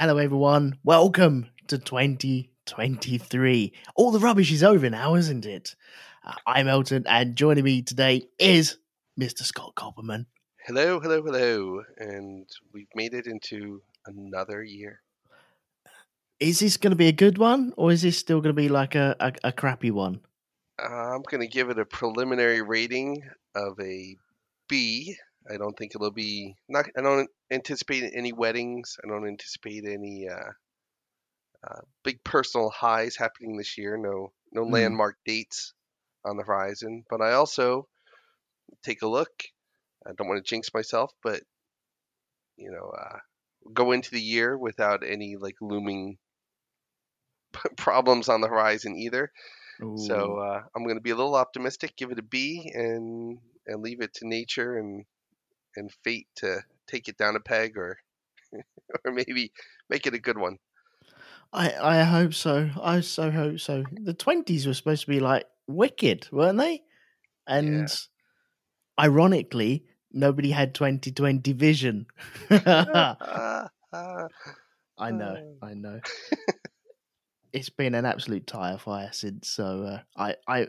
Hello, everyone. Welcome to 2023. All the rubbish is over now, isn't it? Uh, I'm Elton, and joining me today is Mr. Scott Copperman. Hello, hello, hello. And we've made it into another year. Is this going to be a good one, or is this still going to be like a, a, a crappy one? Uh, I'm going to give it a preliminary rating of a B. I don't think it'll be not. I don't anticipate any weddings. I don't anticipate any uh, uh, big personal highs happening this year. No, no Hmm. landmark dates on the horizon. But I also take a look. I don't want to jinx myself, but you know, uh, go into the year without any like looming problems on the horizon either. So uh, I'm going to be a little optimistic, give it a B, and and leave it to nature and and fate to take it down a peg, or or maybe make it a good one. I, I hope so. I so hope so. The 20s were supposed to be like wicked, weren't they? And ironically, nobody had 2020 vision. I know, Oh. I know. it's been an absolute tire fire since. So uh, I, I,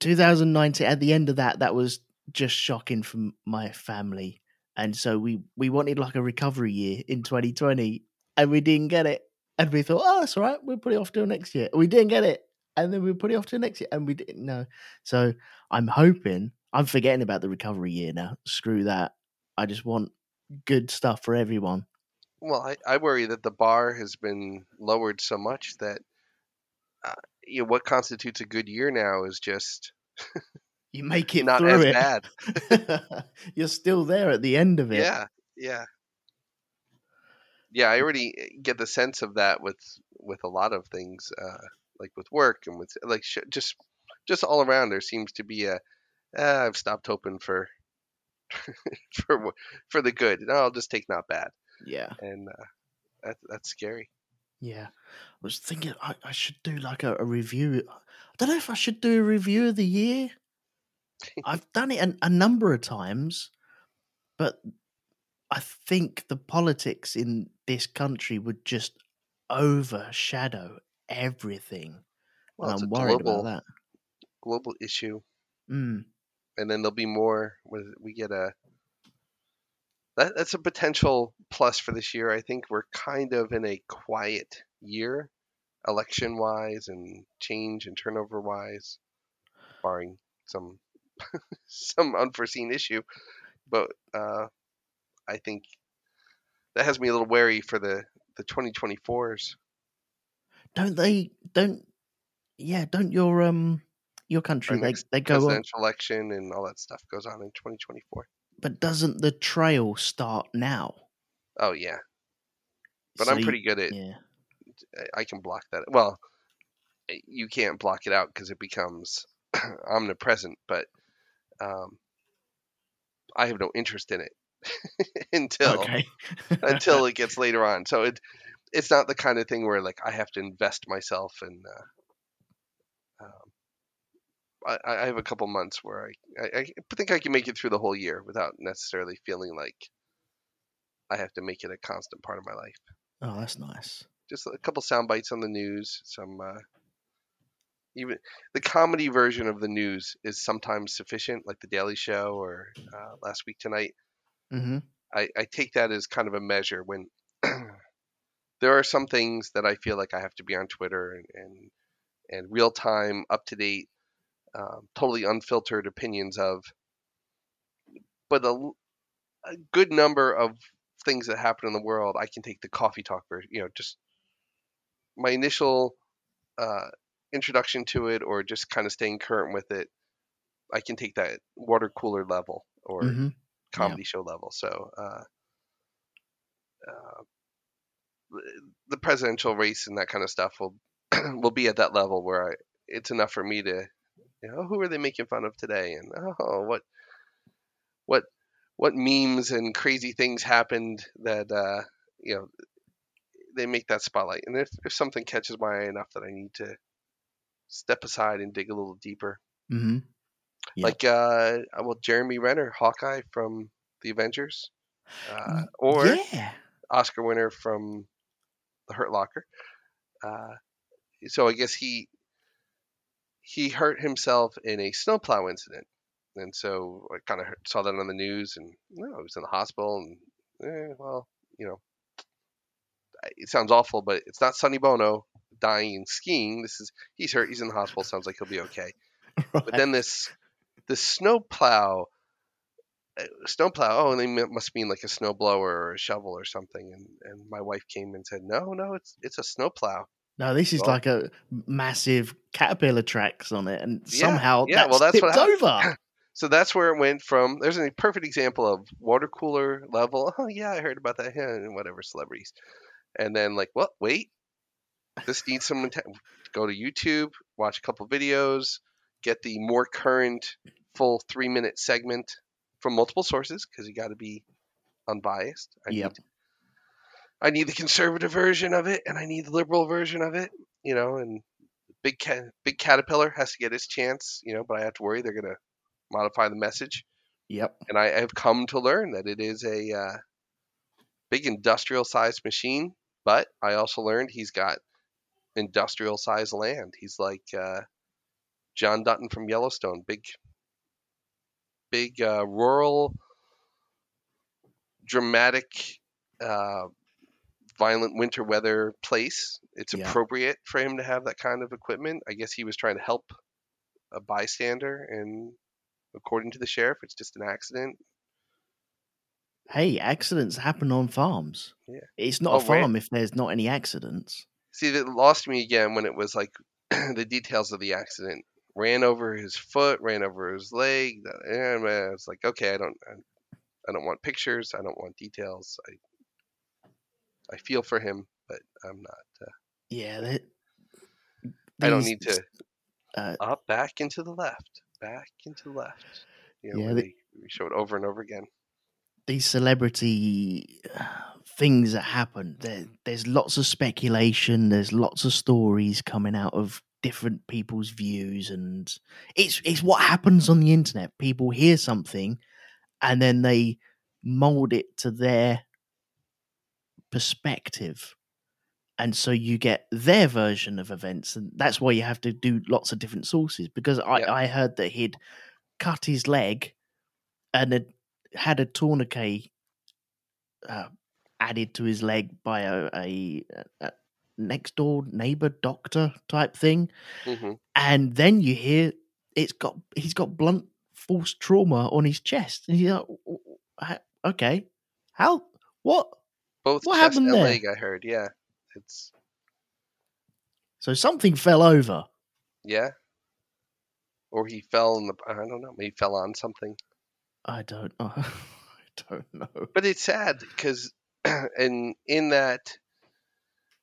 2019. At the end of that, that was just shocking for my family, and so we we wanted like a recovery year in 2020, and we didn't get it. And we thought, oh, that's all right. We'll put it off till next year. We didn't get it, and then we put it off till next year, and we didn't know. So I'm hoping. I'm forgetting about the recovery year now. Screw that. I just want good stuff for everyone. well, I, I worry that the bar has been lowered so much that uh, you know what constitutes a good year now is just You make it not through as it. bad. You're still there at the end of it. Yeah, yeah, yeah. I already eh, get the sense of that with with a lot of things, uh, like with work and with like sh- just just all around. There seems to be a "Ah, I've stopped hoping for for for the good. No, I'll just take not bad, Yeah. and uh, that, that's scary. Yeah. I was thinking I, I should do like a, a review. I don't know if I should do a review of the year. I've done it a, a number of times, but I think the politics in this country would just overshadow everything. Well, I'm worried global about that. global issue, Mm. and then there'll be more. With we get a that, that's a potential plus for this year. I think we're kind of in a quiet year, election wise and change and turnover wise, barring some some unforeseen issue. But uh, I think that has me a little wary for the the 2024s. Don't they? Don't yeah? Don't your um your country they they go on? presidential election and all that stuff goes on in 2024. But doesn't the trail start now? Oh yeah, but So I'm pretty good at Yeah. I- I can block that. Well, eh, you can't block it out because it becomes omnipresent. But um, I have no interest in it until until it gets later on. So it it's not the kind of thing where like I have to invest myself and. Uh, um, I, I have a couple months where I, I, I think I can make it through the whole year without necessarily feeling like I have to make it a constant part of my life. oh, that's nice. just a couple sound bites on the news some uh, even the comedy version of the news is sometimes sufficient like the daily show or uh, last week tonight. Hmm I, I take that as kind of a measure when there are some things that i feel like i have to be on twitter and and, and real time up to date um, totally unfiltered opinions of. But a, a good number of things that happen in the world i can take the coffee talk version you know just my initial uh, introduction to it or just kind of staying current with it i can take that water cooler level or hmm comedy show level. So uh, uh, the presidential race and that kind of stuff will will be at that level where I, it's enough for me to you know who are they making fun of today? and oh what what what memes and crazy things happened that uh, you know they make that spotlight. And if, if something catches my eye enough that I need to step aside and dig a little deeper. Hmm Yeah. like uh well Jeremy Renner Hawkeye from the Avengers uh, or yeah, Oscar winner from the Hurt Locker. Uh, so I guess he he hurt himself in a snowplow incident, and so I kind of saw that on the news, and you know, I was in the hospital, and eh, well, you know, it sounds awful, but it's not Sonny Bono dying skiing. This is he's hurt, he's in the hospital. Sounds like he'll be okay. Right. But then this this snowplow uh, snowplow oh and they must mean like a snowblower or a shovel or something and and my wife came and said no no it's it's a snowplow no, this is Well- like a massive caterpillar tracks on it, and somehow yeah, that's, well, that's tipped what over. so that's where it went from there's a perfect example of water cooler level oh yeah i heard about that yeah, and whatever celebrities and then like well wait this needs some atten- go to youtube watch a couple videos get the more current full three minute segment from multiple sources because you got to be unbiased I Yep. need I need the conservative version of it and I need the liberal version of it, you know, and big ca- big caterpillar has to get his chance, you know, but I have to worry they're going to modify the message. Yep. And I have come to learn that it is a uh, big industrial sized machine, but I also learned he's got industrial sized land. He's like uh, John Dutton from Yellowstone, big big uh, rural dramatic uh, violent winter weather place. It's Yeah. appropriate for him to have that kind of equipment. I guess he was trying to help a bystander, and according to the sheriff, it's just an accident. Hey, accidents happen on farms. Yeah. It's not Oh, a farm if there's not any accidents. See, that lost me again when it was like the details of the accident. Ran over his foot, ran over his leg. And man, it's like, okay, I don't, I, I don't want pictures. I don't want details. I, I feel for him, but I'm not. Uh, Yeah, that, I don't need to Uh, up, back, into the left, back, into the left. You know, Yeah, where they, we show it over and over again. These celebrity uh, things that happen. There, there's lots of speculation. There's lots of stories coming out of different people's views, and it's it's what happens on the internet. People hear something, and then they mold it to their perspective. And so you get their version of events, and that's why you have to do lots of different sources. Because I, Yeah. I heard that he'd cut his leg and had a tourniquet uh, added to his leg by a, a, a next door neighbor doctor type thing, hmm and then you hear it's got he's got blunt force trauma on his chest, and you're like, "W- w- ha- okay, how what? Both What happened there? leg, I heard. Yeah, it's So something fell over. yeah. Or he fell in the. I don't know. Maybe he fell on something. I don't know. I don't know. But it's sad because, and in that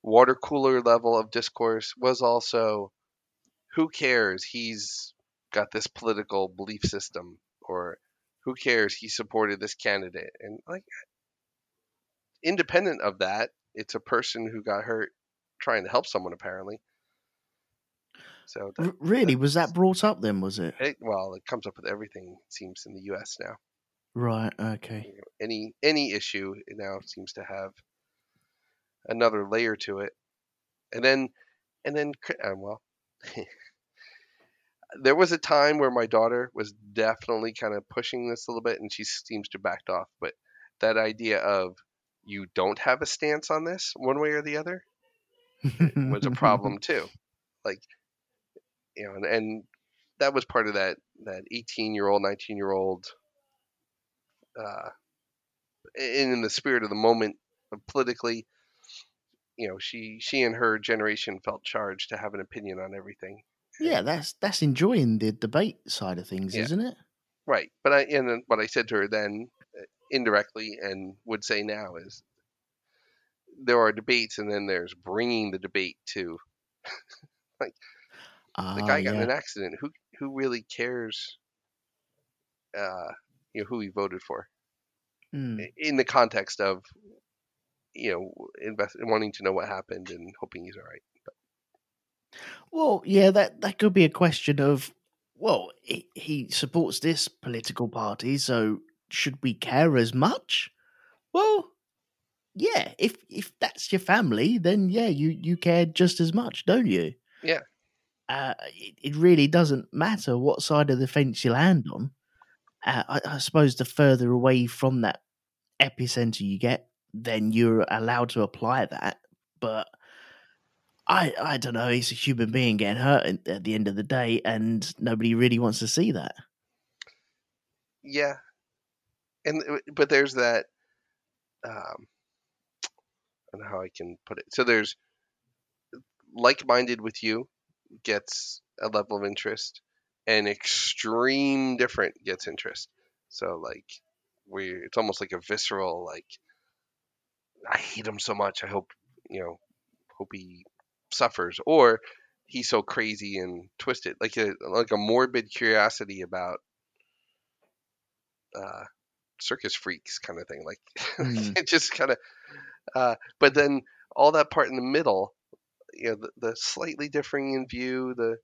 water cooler level of discourse was also, who cares? He's got this political belief system, or who cares? He supported this candidate, and like, independent of that, it's a person who got hurt trying to help someone apparently. So that, R- really, was that brought up then? Was it it, well, it comes up with everything it seems in the U.S. now. right? Okay. you know, any any issue now seems to have another layer to it and then and then uh, well there was a time where my daughter was definitely kind of pushing this a little bit and she seems to have backed off but that idea of you don't have a stance on this one way or the other was a problem too like you know and, and that was part of that that 18 year old 19 year old uh in, in the spirit of the moment uh, politically you know she she and her generation felt charged to have an opinion on everything Yeah, that's that's enjoying the debate side of things, Yeah. isn't it? right but i and what i said to her then uh, indirectly and would say now is there are debates and then there's bringing the debate to the Ah, guy got in an accident who who really cares uh you know who he voted for Mm. in the context of you know invest, wanting to know what happened and hoping he's all right Well, yeah, that that could be a question of, well, he, he supports this political party, so should we care as much? Well, yeah, if if that's your family, then yeah, you you care just as much, don't you? Yeah. Uh, it, it really doesn't matter what side of the fence you land on. Uh, I, I suppose the further away from that epicenter you get, then you're allowed to apply that. But I I don't know. He's a human being getting hurt at the end of the day, and nobody really wants to see that. Yeah, and uh, but there's that. Um, I don't know how I can put it. So there's like-minded with you gets a level of interest, and extreme different gets interest. So like we, it's almost like a visceral like. I hate him so much. I hope you know, hope he suffers, or he's so crazy and twisted, like a like a morbid curiosity about uh, circus freaks kind of thing. Like Mm. it just kind of. Uh, but then all that part in the middle, you know, the, the slightly differing in view, the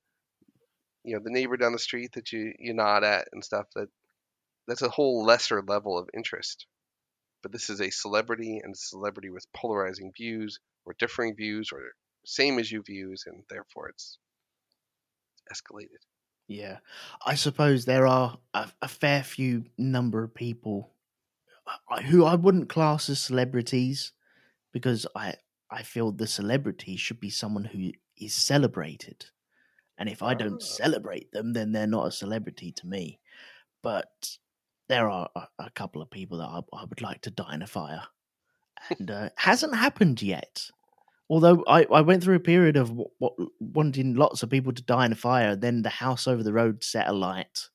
you know the neighbor down the street that you you nod at and stuff. That that's a whole lesser level of interest. But this is a celebrity and a celebrity with polarizing views or differing views or same as you views, and therefore it's escalated. Yeah, I suppose there are a, a fair few number of people uh, who I wouldn't class as celebrities because I I feel the celebrity should be someone who is celebrated, and if I don't Ah. celebrate them, then they're not a celebrity to me. But there are a, a couple of people that I, I would like to die in a fire, and uh, hasn't happened yet. Although I, I went through a period of w- w- wanting lots of people to die in a fire, and then the house over the road set alight.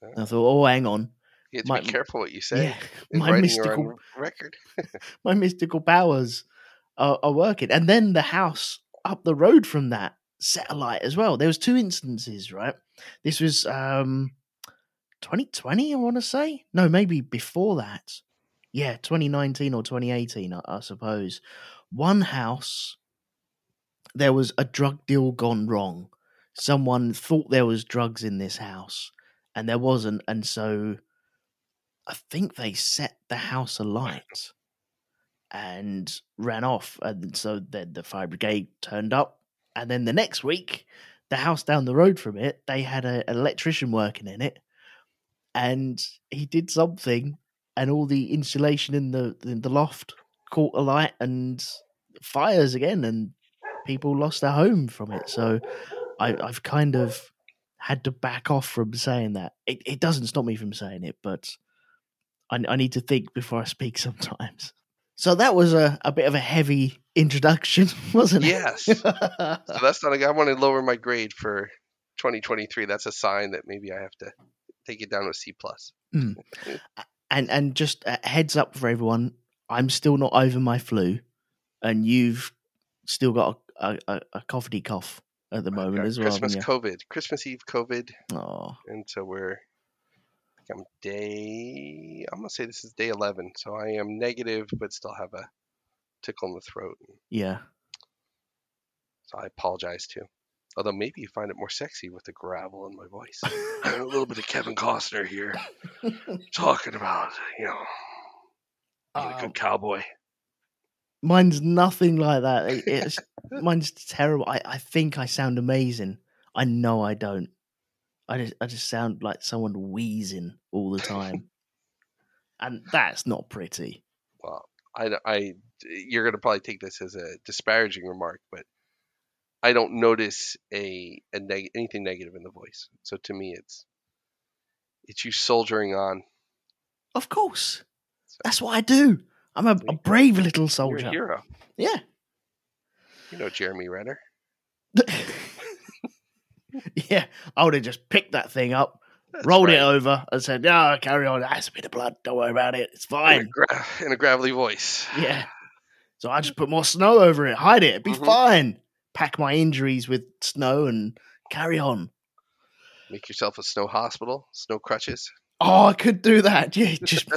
And I thought, oh, hang on, You have to My- be careful what you say. yeah, my writing or on mystical record. my mystical powers are, are working. And then the house up the road from that set alight as well. There was two instances, right? This was um 2020, I want to say. No, maybe before that. Yeah, 2019 or 2018, I, I suppose. One house, there was a drug deal gone wrong. Someone thought there was drugs in this house, and there wasn't, and so I think they set the house alight and ran off. And so then the fire brigade turned up. And then the next week, the house down the road from it, they had a, an electrician working in it. And he did something, and all the insulation in the in the loft caught alight and fires again, and people lost their home from it. So I, I've kind of had to back off from saying that. It, it doesn't stop me from saying it, but I, I need to think before I speak sometimes. So that was a, a bit of a heavy introduction, wasn't it? Yes. So that's not. A, I want to lower my grade for 2023. That's a sign that maybe I have to take it down to a C plus. Hmm. and and just a heads up for everyone, I'm still not over my flu, and you've still got a, a, a coughy cough at the moment as well. Christmas COVID, Christmas Eve COVID. Oh, and so we're. I'm day. I'm gonna say this is day 11, so I am negative, but still have a tickle in the throat. yeah. So I apologize too. Although maybe you find it more sexy with the gravel in my voice. a little bit of Kevin Costner here, talking about you know being a Um, good cowboy. Mine's nothing like that. It's mine's terrible. I, I think I sound amazing. I know I don't. I just I just sound like someone wheezing all the time, and that's not pretty. well, I, I, you're gonna probably take this as a disparaging remark, but I don't notice a, a neg- anything negative in the voice. So to me, it's it's you soldiering on. Of course, that's what I do. I'm a, a brave little soldier. a hero. Yeah. You know Jeremy Renner. yeah, I would have just picked that thing up, That's rolled it over, and said, "No, carry on. That's a bit of blood. Don't worry about it. It's in a, fine." gra- in a gravelly voice. Yeah. So I just put more snow over it, hide it. It'd be Mhm. fine. Pack my injuries with snow and carry on. Make yourself a snow hospital, snow crutches. Oh, I could do that. Yeah, just.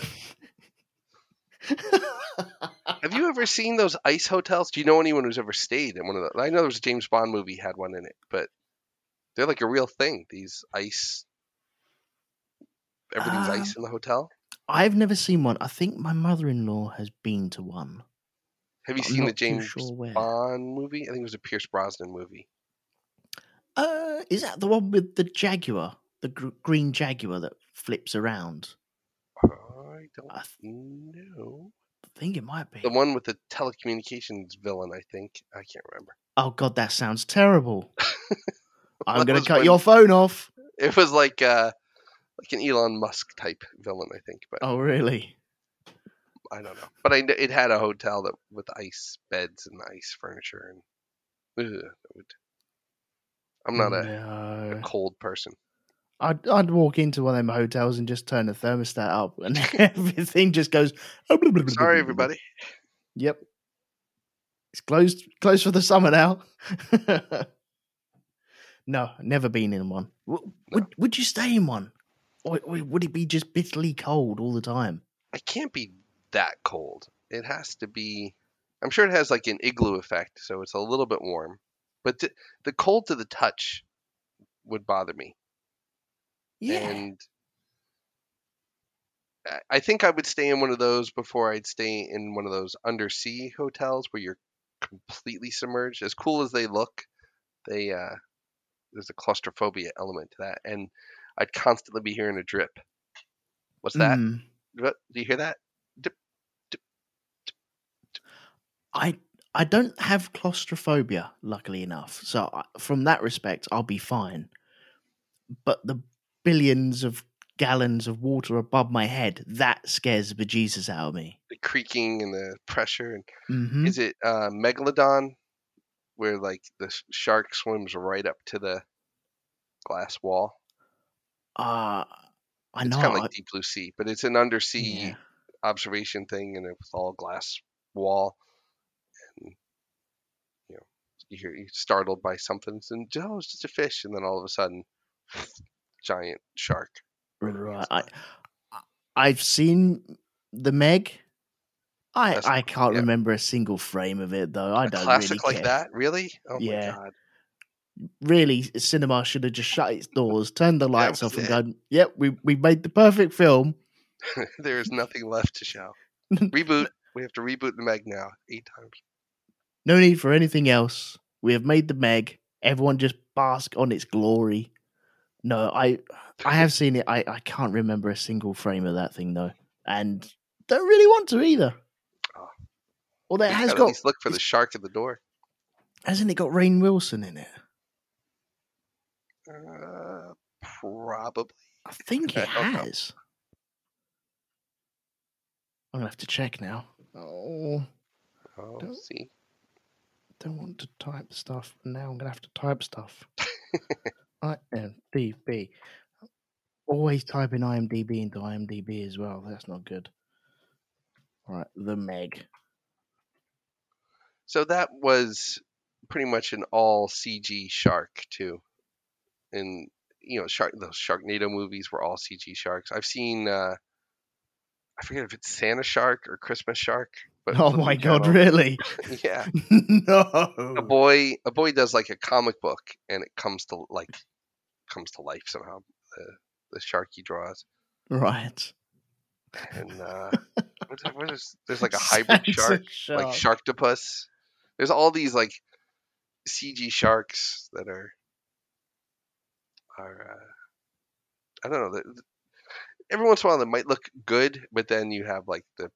Have you ever seen those ice hotels? Do you know anyone who's ever stayed in one of those? I know there was a James Bond movie had one in it, but they're like a real thing. These ice, everything's Um, ice in the hotel. I've never seen one. I think my mother-in-law has been to one. Have you I'm seen the James sure. Bond movie? I think it was a Pierce Brosnan movie. Uh, is that the one with the Jaguar, the gr- green Jaguar that flips around? I don't I th- know. I think it might be. The one with the telecommunications villain, I think. I can't remember. Oh God, that sounds terrible. I'm gonna cut when- your phone off. It was like uh like an Elon Musk type villain, I think, but Oh really? I don't know. But I it had a hotel that with ice beds and ice furniture and ugh, it would, I'm not a, No. a cold person. I'd I'd walk into one of them hotels and just turn the thermostat up, and everything just goes. Sorry, everybody. Yep. It's closed closed for the summer now. no, never been in one. Would would you stay in one? Or, or would it be just bitterly cold all the time? It can't be that cold. It has to be. I'm sure it has like an igloo effect, so it's a little bit warm. But th- the cold to the touch would bother me. Yeah. And I- I think I would stay in one of those before I'd stay in one of those undersea hotels where you're completely submerged. As cool as they look, they uh, there's a claustrophobia element to that, and I'd constantly be hearing a drip. What's that? Mm? Do you hear that? I I don't have claustrophobia, luckily enough. So I, from that respect, I'll be fine. But the billions of gallons of water above my head that scares the bejesus out of me. The creaking and the pressure. And hmm is it uh, megalodon, where like the shark swims right up to the glass wall? Uh, I It's know. kind of like deep blue sea, but it's an undersea yeah. observation thing, and it's all glass wall. And you know, you hear you're startled by something, and oh, it's just a fish, and then all of a sudden, giant shark. Right. I, I've seen the Meg. I That's- I can't yeah. remember a single frame of it though. I a don't know. classic really like that, really? Oh Yeah. my god! Really, cinema should have just shut its doors, turned the lights off, and gone. Yep, we we made the perfect film. there is nothing left to show. Reboot. We have to reboot the Meg now eight times. No need for anything else. We have made the Meg. Everyone just bask on its glory. No, I I have seen it. I, I can't remember a single frame of that thing though, and don't really want to either. Although it has got, at least look for the shark at the door. hasn't it got Rainn Wilson in it? Uh, probably. I think it I don't know. has. I'm gonna have to check now. Oh, Oh, Don't- see. don't want to type stuff. Now I'm gonna have to type stuff. IMDb. Always type in IMDb into IMDb as well. That's not good. All right, the Meg. So that was pretty much an all CG shark too. And you know, shark those Sharknado movies were all CG sharks. I've seen uh I forget if it's Santa Shark or Christmas Shark. But Oh my god, Channel- really? Yeah. no. A boy a boy does like a comic book and it comes to like comes to life somehow. The the shark he draws. Right. And uh what is, what is there's like a hybrid Santa shark, like Sharktopus. There's all these like CG sharks that are are uh, I don't know. Every once in a while, they might look good, but then you have like the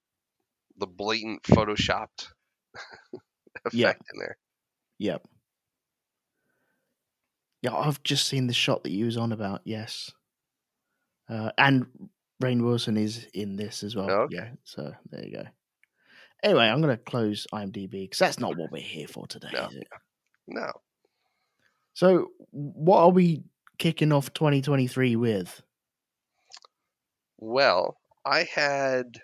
the blatant photoshopped effect Yeah. in there. Yep. Yeah, I've just seen the shot that you was on about. Yes, uh, and Rainn Wilson is in this as well. Oh, okay. Yeah, so there you go. Anyway, I'm going to close IMDb because that's not what we're here for today, No. is it? No, So, what are we kicking off 2023 with? well, I had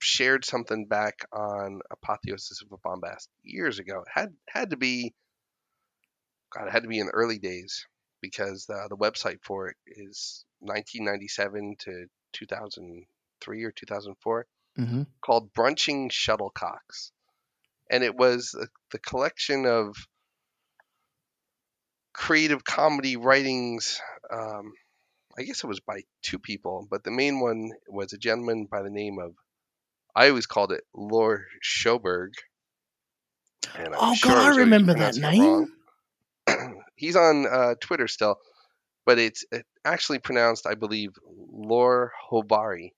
shared something back on Apotheosis of a Bombast years ago. It had had to be, God, it had to be in the early days because the the website for it is 1997 to 2003 or 2004 Mm-hmm. called Brunching Shuttlecocks, and it was the, the collection of creative comedy writings. Um, I guess it was by two people, but the main one was a gentleman by the name of I always called it Lord Schoberg, Oh sure god, I remember that pronouncing it wrong. name. He's on uh, Twitter still, but it's uh, actually pronounced, I believe, Lor Hobari.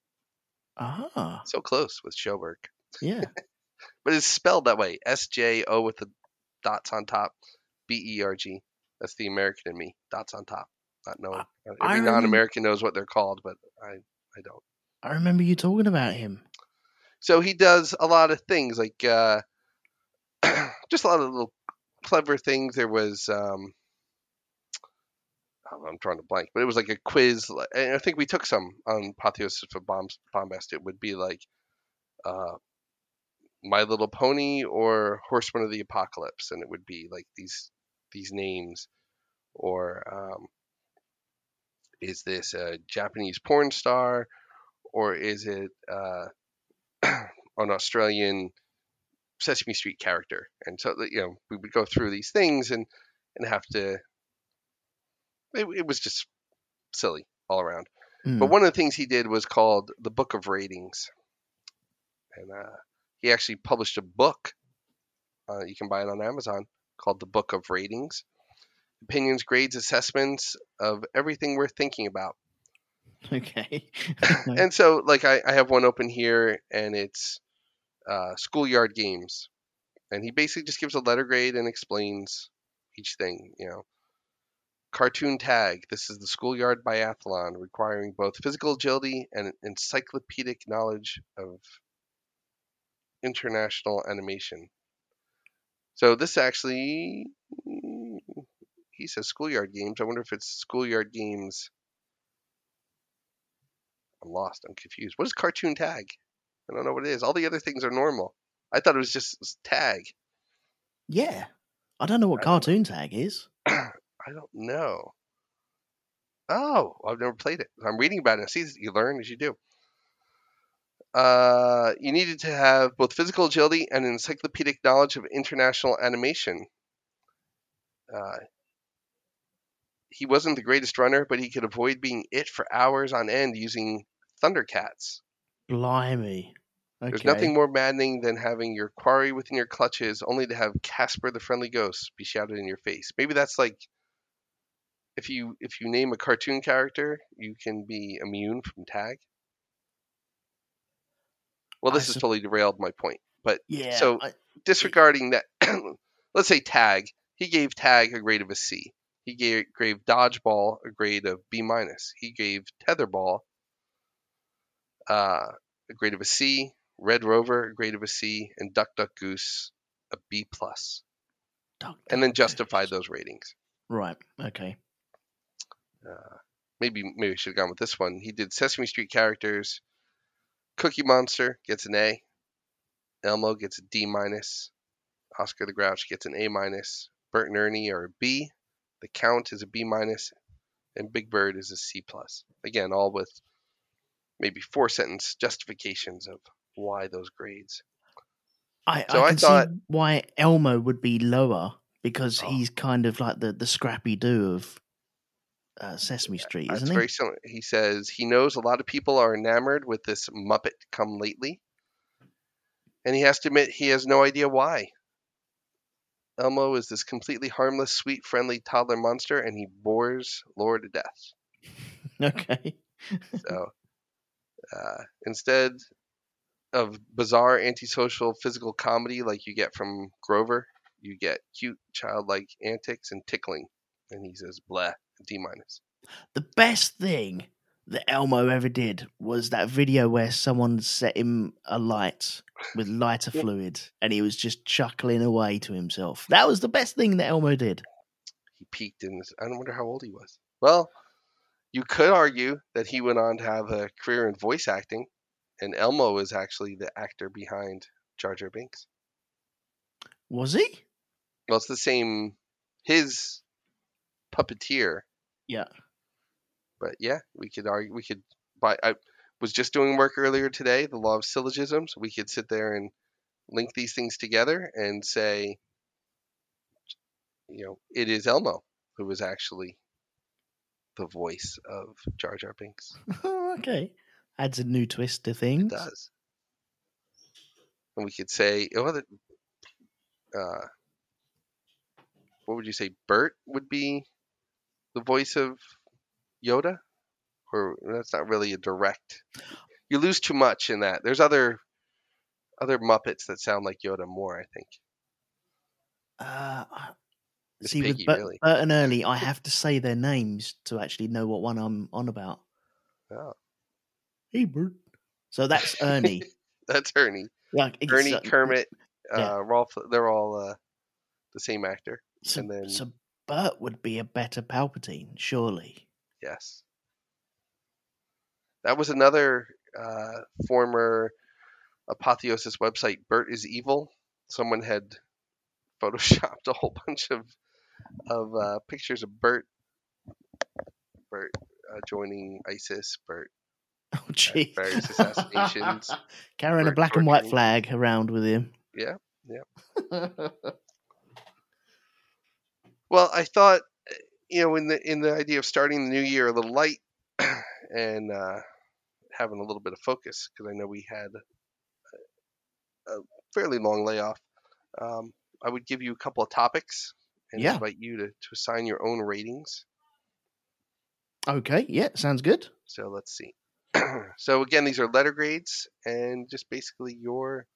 Ah, So close with Schoberg. yeah. But it's spelled that way S J O with the dots on top, B E R G. That's the American in me. Dots on top. Not knowing. I Every non American knows what they're called, but I, I don't. I remember you talking about him. So he does a lot of things, like uh, just a lot of little clever things. There was, um, I'm trying to blank, but it was like a quiz. And I think we took some on Apotheosis for Bombast. It would be like uh, My Little Pony or Horseman of the Apocalypse, and it would be like these these names, or um, is this a Japanese porn star, or is it uh, an Australian Sesame Street character? And so you know we would go through these things and and have to. It, it was just silly all around. Hmm. But one of the things he did was called the Book of Ratings, and uh, he actually published a book. Uh, you can buy it on Amazon called the Book of Ratings: Opinions, Grades, Assessments of Everything we're Thinking About. Okay. And so, like, I, I have one open here, and it's uh, schoolyard games, and he basically just gives a letter grade and explains each thing. You know, cartoon tag. This is the schoolyard biathlon, requiring both physical agility and encyclopedic knowledge of international animation. So this actually, he says schoolyard games. I wonder if it's schoolyard games. I'm lost. I'm confused. What is cartoon tag? I don't know what it is. All the other things are normal. I thought it was just tag. yeah. I don't know what I don't know. cartoon tag is. I don't know. Oh, I've never played it. I'm reading about it. I see that you learn as you do. Uh, you needed to have both physical agility and encyclopedic knowledge of international animation. Uh, he wasn't the greatest runner, but he could avoid being it for hours on end using Thundercats. Blimey. Okay. There's nothing more maddening than having your quarry within your clutches, only to have Casper the Friendly Ghost be shouted in your face. Maybe that's like if you if you name a cartoon character, you can be immune from tag. Well, I this has sup- totally derailed my point. But Yeah. so- I- disregarding that, let's say tag. He gave tag a grade of a C. He gave, gave dodgeball a grade of B minus. He gave tetherball uh, a grade of a C. Red Rover a grade of a C, and Duck Duck Goose a B plus, Duck, and then duck, justified those ratings. Right. Okay. Uh, maybe maybe I should have gone with this one. He did Sesame Street characters. Cookie Monster gets an A. Elmo gets a D minus. Oscar the Grouch gets an A minus. Bert and Ernie are a B. The Count is a B minus, and Big Bird is a C plus. Again, all with maybe four sentence justifications of why those grades. I, So I I thought- see why Elmo would be lower because Oh. he's kind of like the, the Scrappy-Doo of uh, Sesame Street, isn't he? very similar. He says he knows a lot of people are enamored with this Muppet come lately, and he has to admit he has no idea why. Elmo is this completely harmless, sweet, friendly toddler monster, and he bores Laura to death. Okay. So uh, instead of bizarre, antisocial, physical comedy like you get from Grover, you get cute, childlike antics and tickling. And he says, "Blah, D minus." The best thing that Elmo ever did was that video where someone set him a light with lighter fluid and he was just chuckling away to himself. That was the best thing that Elmo did. he peaked in this. I don't wonder how old he was. Well, you could argue that he went on to have a career in voice acting, and Elmo is actually the actor behind Jar Jar Binks. Was he? Well, it's the same, his puppeteer, Yeah. but yeah, we could argue, we could, by, I was just doing work earlier today, the law of syllogisms. We could sit there and link these things together and say, you know, it is Elmo who was actually the voice of Jar Jar Binks. okay. Adds a new twist to things. does. And we could say, oh, that, uh, what would you say? Bert would be the voice of Yoda, or that's not really a direct. You lose too much in that. There's other other Muppets that sound like Yoda more. I think. Uh, It's see, Piggy, with Bert, really. Bert and Early, I have to say their names to actually know what one I'm on about. Oh, Hey, Bert. So that's Ernie. that's Ernie. like, Ernie, uh, Kermit, uh, yeah. Rowlf. They're all uh, the same actor. So, and then- so Bert would be a better Palpatine, surely. Yes. That was another uh, former Apotheosis website. Bert is evil. Someone had photoshopped a whole bunch of of uh, pictures of Bert. Bert uh, joining ISIS. Bert Oh, gee. various assassinations. Carrying a Bert black and white flag around with him. Yeah, yeah. Well, I thought, uh, you know, in the in the idea of starting the new year a little light and uh, having a little bit of focus, because I know we had a, a fairly long layoff. Um, I would give you a couple of topics and Yeah. invite you to, to assign your own ratings. okay, yeah, sounds good. So let's see. so again, these are letter grades and just basically your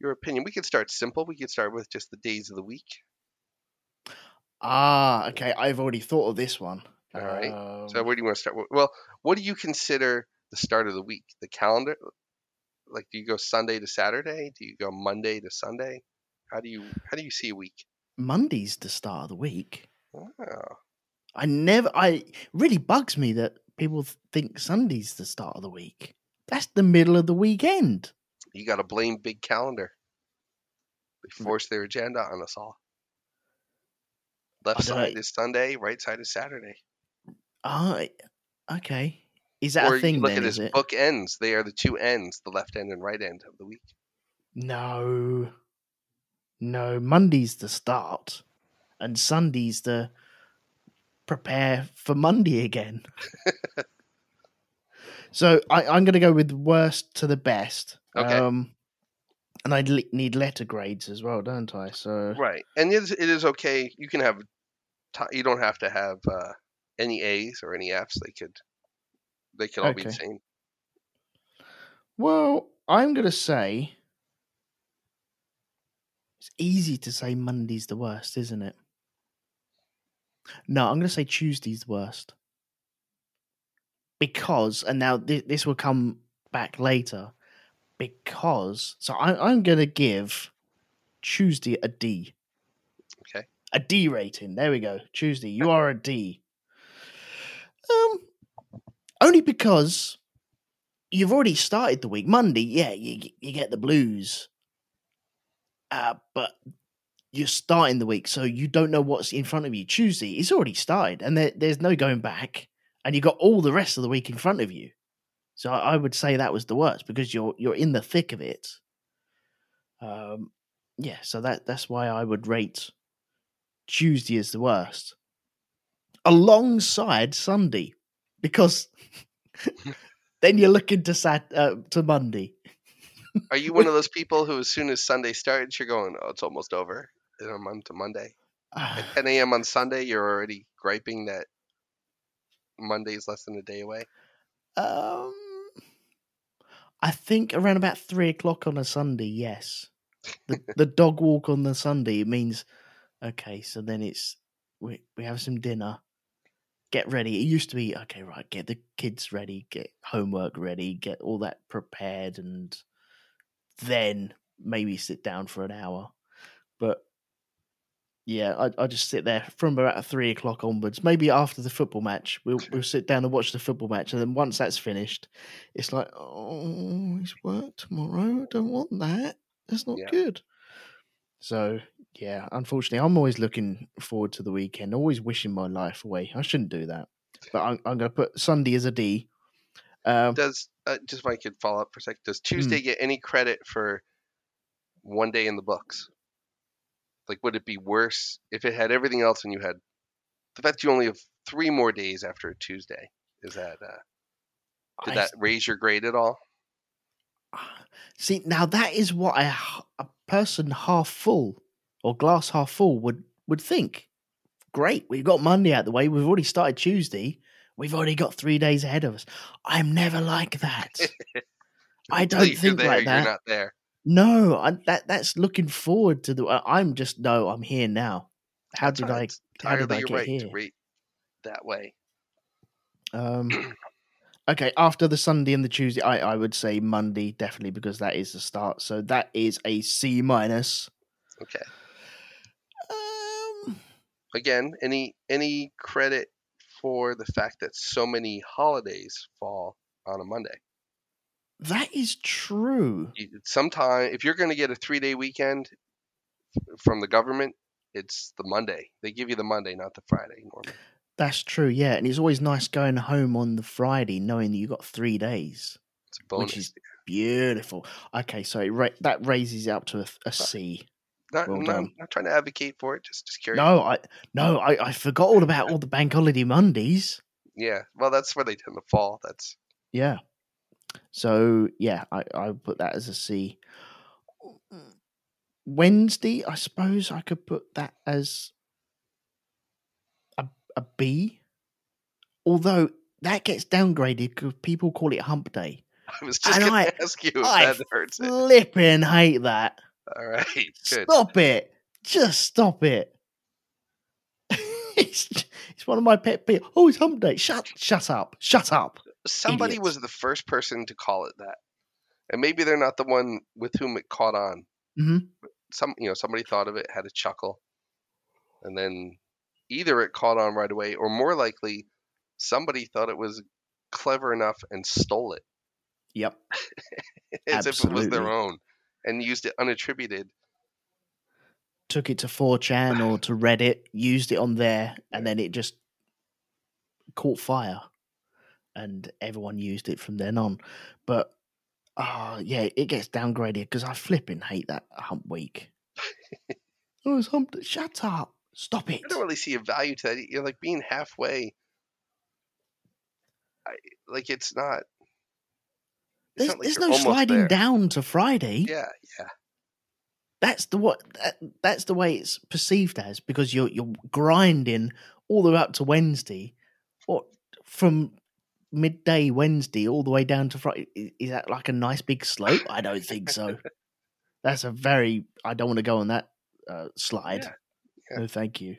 your opinion. We could start simple. We could start with just the days of the week. Ah, okay, I've already thought of this one. All right. Um, So where do you want to start? Well, what do you consider the start of the week? The calendar? Like, do you go Sunday to Saturday? Do you go Monday to Sunday? How do you how do you see a week? Monday's the start of the week. Oh, I never. I really bugs me that people think Sunday's the start of the week. That's the middle of the weekend. you got to blame big calendar. They force their agenda on us all. Left side know. is Sunday, right side is Saturday. Ah, okay. Is that or a thing look then? at Is his it? book ends. They are the two ends, the left end and right end of the week. No, no. Monday's the start, and Sunday's the prepare for Monday again. so I, I'm going to go with worst to the best. Okay. Um, and I need letter grades as well, don't I? So Right, and it is, it is okay. You can have, you don't have to have uh, any A's or any F's. They could, they could all be the same. Well, I'm going to say it's easy to say Monday's the worst, isn't it? No, I'm going to say Tuesday's the worst. Because, and now th- this will come back later, because, so I- I'm going to give Tuesday a D. Okay. A D rating. There we go. Tuesday, you are a D. Um, only because you've already started the week. Monday, yeah, you you get the blues, uh, but you're starting the week, so you don't know what's in front of you. Tuesday, it's already started, and there, there's no going back, and you got all the rest of the week in front of you. So I, I would say that was the worst because you're you're in the thick of it. Um, yeah, so that that's why I would rate Tuesday as the worst, alongside Sunday, because then you're looking to sat uh, to Monday. Are you one of those people who, as soon as Sunday starts, you're going, "Oh, it's almost over," and I'm on to Monday. At 10 a.m. on Sunday, you're already griping that Monday's less than a day away. Um, I think around about three o'clock on a Sunday. Yes, the the dog walk on the Sunday means okay. So then it's we we have some dinner, get ready. It used to be okay, right? Get the kids ready, get homework ready, get all that prepared, and then maybe sit down for an hour. But yeah, I I just sit there from about three o'clock onwards. Maybe after the football match, we'll we'll sit down and watch the football match, and then once that's finished, it's like, oh, it's work tomorrow. I don't want that. That's not Yeah. good. So yeah, unfortunately, I'm always looking forward to the weekend. Always wishing my life away. I shouldn't do that, but I'm I'm going to put Sunday as a D. Um, Does uh, just if I could follow up for a sec? Hmm. Does Tuesday get any credit for one day in the books? Like, would it be worse if it had everything else and you had the fact you only have three more days after a Tuesday? Is that uh, did I that raise your grade at all? See, now that is what a, a person half full or glass half full would would think, great, we've got Monday out the way. We've already started Tuesday. We've already got three days ahead of us. I'm never like that. I don't you're think there, like You're that. not there. No, I, that that's looking forward to the. I'm just no. I'm here now. How That's did. I? How did I get right here? to rate that way. Um, okay, after the Sunday and the Tuesday, I, I would say Monday definitely because that is the start. So that is a C minus. Okay. Um, Again, any any credit for the fact that so many holidays fall on a Monday? That is true. Sometime if you're going to get a three day weekend from the government, it's the Monday. They give you the Monday, not the Friday normally. That's true. Yeah, and it's always nice going home on the Friday knowing that you got three days. It's a bonus. Which is beautiful. Okay, so ra- that raises it up to a, a C. not, well not, not trying to advocate for it. Just just curious. No, I no, I, I forgot all about all the bank holiday Mondays. Yeah. Well, that's where they tend to fall. That's Yeah. So yeah, I I would put that as a C. Wednesday, I suppose I could put that as a a B. Although that gets downgraded because people call it Hump Day. I was just going to ask you if I that hurts it. Flipping hate that. All right. Good. Stop it. Just stop it. it's, it's one of my pet peeves. Oh, it's hump day. Shut shut up. Shut up. Somebody idiots. was the first person to call it that, and maybe they're not the one with whom it caught on. Mhm. Some, you know, somebody thought of it, had a chuckle, and then either it caught on right away, or more likely, somebody thought it was clever enough and stole it Yep. as if it was their own, and used it unattributed. Took it to 4chan or to Reddit, used it on there, and then it just caught fire. And everyone used it from then on. But oh yeah, it gets downgraded because I flipping hate that hump week. oh, it's hump. Shut up. Stop it. I don't really see a value to that. You're like being halfway. I, like it's not. it's There's, not like there's no sliding there. down to Friday. Yeah, yeah. That's the what that, that's the way it's perceived as because you're you're grinding all the way up to Wednesday, or from midday Wednesday all the way down to Friday. Is that like a nice big slope? I don't think so. That's a very. I don't want to go on that uh, slide. Yeah, yeah. No, thank you.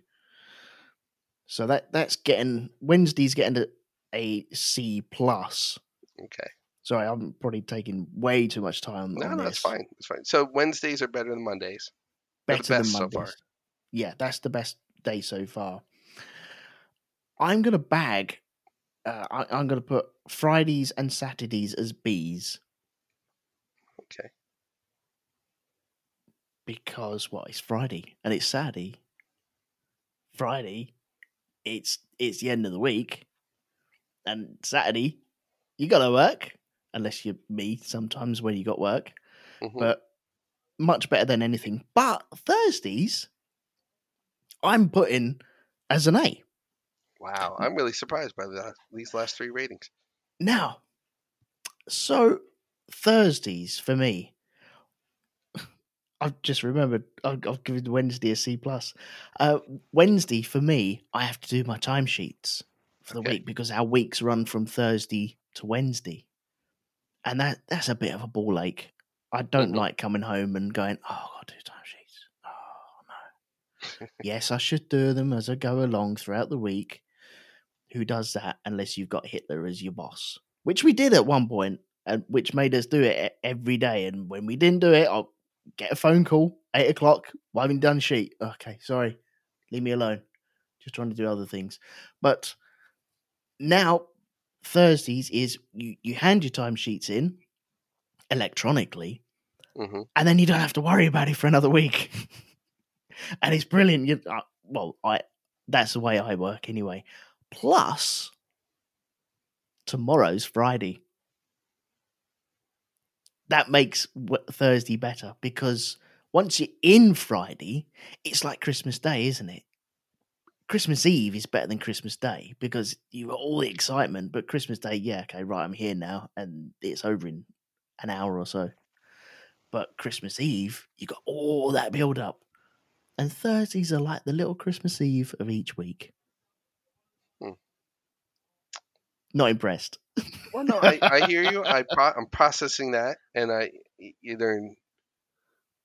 So that that's getting Wednesday's getting a, a C plus. Okay. Sorry, I'm probably taking way too much time. No, on no, that's this. fine. That's fine. So Wednesdays are better than Mondays. Better than best so Mondays. far. Yeah, that's the best day so far. I'm gonna bag. Uh, I, I'm gonna put Fridays and Saturdays as Bs Okay. because what? It's Friday and it's Saturday. Friday, it's it's the end of the week, and Saturday, you gotta work unless you're me. Sometimes when you got work, Mhm. but much better than anything. But Thursdays, I'm putting as an A. Wow, I'm really surprised by the, these last three ratings. Now, so Thursdays for me, I've just remembered I've, I've given Wednesday a C plus. Uh, Wednesday for me, I have to do my timesheets for the Okay. week because our weeks run from Thursday to Wednesday, and that that's a bit of a ball ache. I don't Mhm. like coming home and going, oh, I've got to do timesheets. Oh no. yes, I should do them as I go along throughout the week. Who does that unless you've got Hitler as your boss? Which we did at one point, and which made us do it every day. And when we didn't do it, I'll get a phone call eight o'clock. Why haven't done sheet? Okay, sorry, leave me alone. Just trying to do other things. But now Thursdays is you you hand your timesheets in electronically, hmm and then you don't have to worry about it for another week. and it's brilliant. You, uh, well, I that's the way I work anyway. Plus, tomorrow's Friday. That makes Thursday better because once you're in Friday, it's like Christmas Day, isn't it? Christmas Eve is better than Christmas Day because you've got all the excitement, but Christmas Day, yeah, okay, right, I'm here now, and it's over in an hour or so. But Christmas Eve, you've got all that build up. And Thursdays are like the little Christmas Eve of each week. Hmm. Not impressed. Well, no, I, I hear you. I pro- I'm processing that, and I either